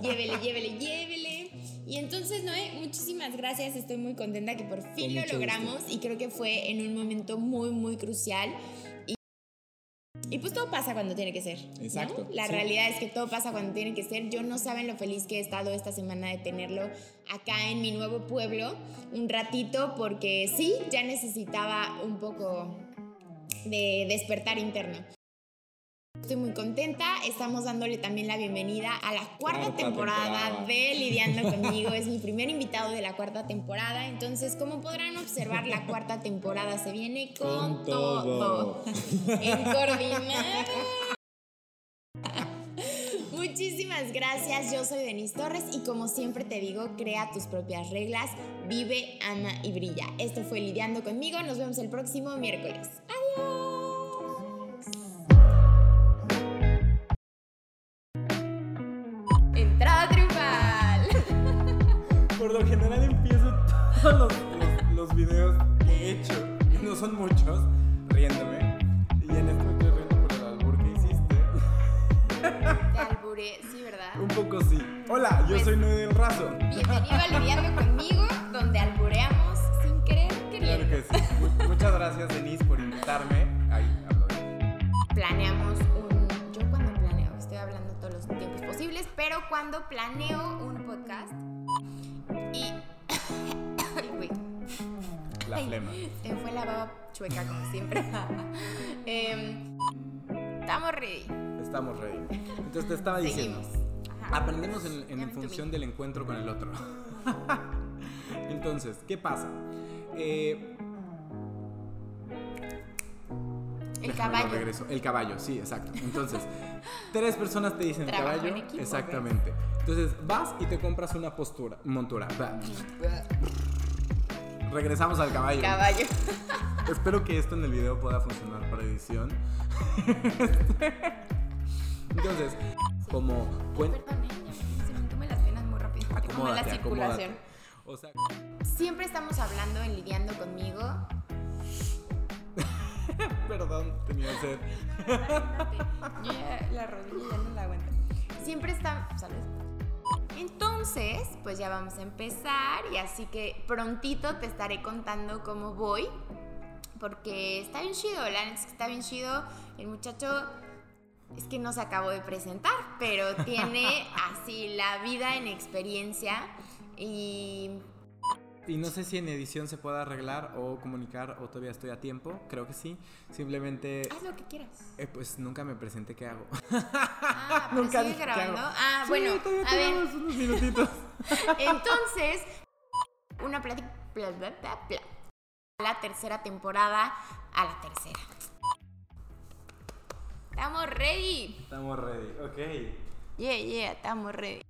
llévele, llévele, llévele. Y entonces, Noé, muchísimas gracias. Estoy muy contenta que por fin lo logramos y creo que fue en un momento muy, muy crucial. Y, y pues todo pasa cuando tiene que ser. ¿no? Exacto, La sí. realidad es que todo pasa cuando tiene que ser. Yo no saben lo feliz que he estado esta semana de tenerlo acá en mi nuevo pueblo un ratito porque sí, ya necesitaba un poco de despertar interno. Estoy muy contenta, estamos dándole también la bienvenida a la cuarta Cuarta temporada, temporada. de Lidiando conmigo. Es mi primer invitado de la cuarta temporada, entonces como podrán observar, la cuarta temporada se viene con, Con todo. todo. [laughs] en coordinar. Muchísimas gracias, yo soy Denise Torres y como siempre te digo, crea tus propias reglas, vive, ama y brilla. Esto fue Lidiando conmigo, nos vemos el próximo miércoles. Adiós. Todos [laughs] los, los, los videos que he hecho, y no son muchos, riéndome. Y en me estoy riendo por el albur que hiciste. [laughs] Te alburé, sí, ¿verdad? Un poco sí. Hola, yo Pues- soy Noé del Razo. Bienvenido a Lidiando [laughs] conmigo, donde albureamos sin querer queriendo. Claro que sí. Mu- Muchas gracias, Denise, por invitarme. Ahí, hablo planeamos un. Yo cuando planeo, estoy hablando todos los tiempos posibles, pero cuando planeo un podcast y. La flema. Se fue la baba chueca, como siempre. [laughs] Em, estamos ready. Estamos ready. Entonces te estaba diciendo. Aprendemos en, función del encuentro con el otro. [laughs] Entonces, ¿qué pasa? Eh, El caballo. regreso. El caballo, sí, exacto. Entonces, [laughs] tres personas te dicen Trabajo caballo. en equipo, exactamente. Entonces, vas y te compras una postura, montura. Regresamos al caballo. Caballo. Espero que esto en el video pueda funcionar para edición. Entonces, como ¿eh? Se me entumen las muy rápido. Como la circulación. O sea, Siempre estamos hablando en lidiando conmigo. perdón, tenía sed. Yo ya la rodilla ya no la aguanto. Siempre está. Salud. Entonces, pues ya vamos a empezar y así que prontito te estaré contando cómo voy. Porque está bien chido, la neta es que está bien chido. El muchacho es que no se acabó de presentar, pero tiene [laughs] así la vida en experiencia y Y no sé si en edición se puede arreglar o comunicar o todavía estoy a tiempo. Creo que sí. Simplemente, haz lo que quieras. eh, pues nunca me presenté qué hago. Ah, [laughs] pero Nunca sigue grabando. Ah, Sí, bueno, todavía a ver. tenemos unos minutitos. [laughs] Entonces, una plática. bla. La tercera temporada a la tercera. Estamos ready. Estamos ready, ok. Yeah, yeah, estamos ready.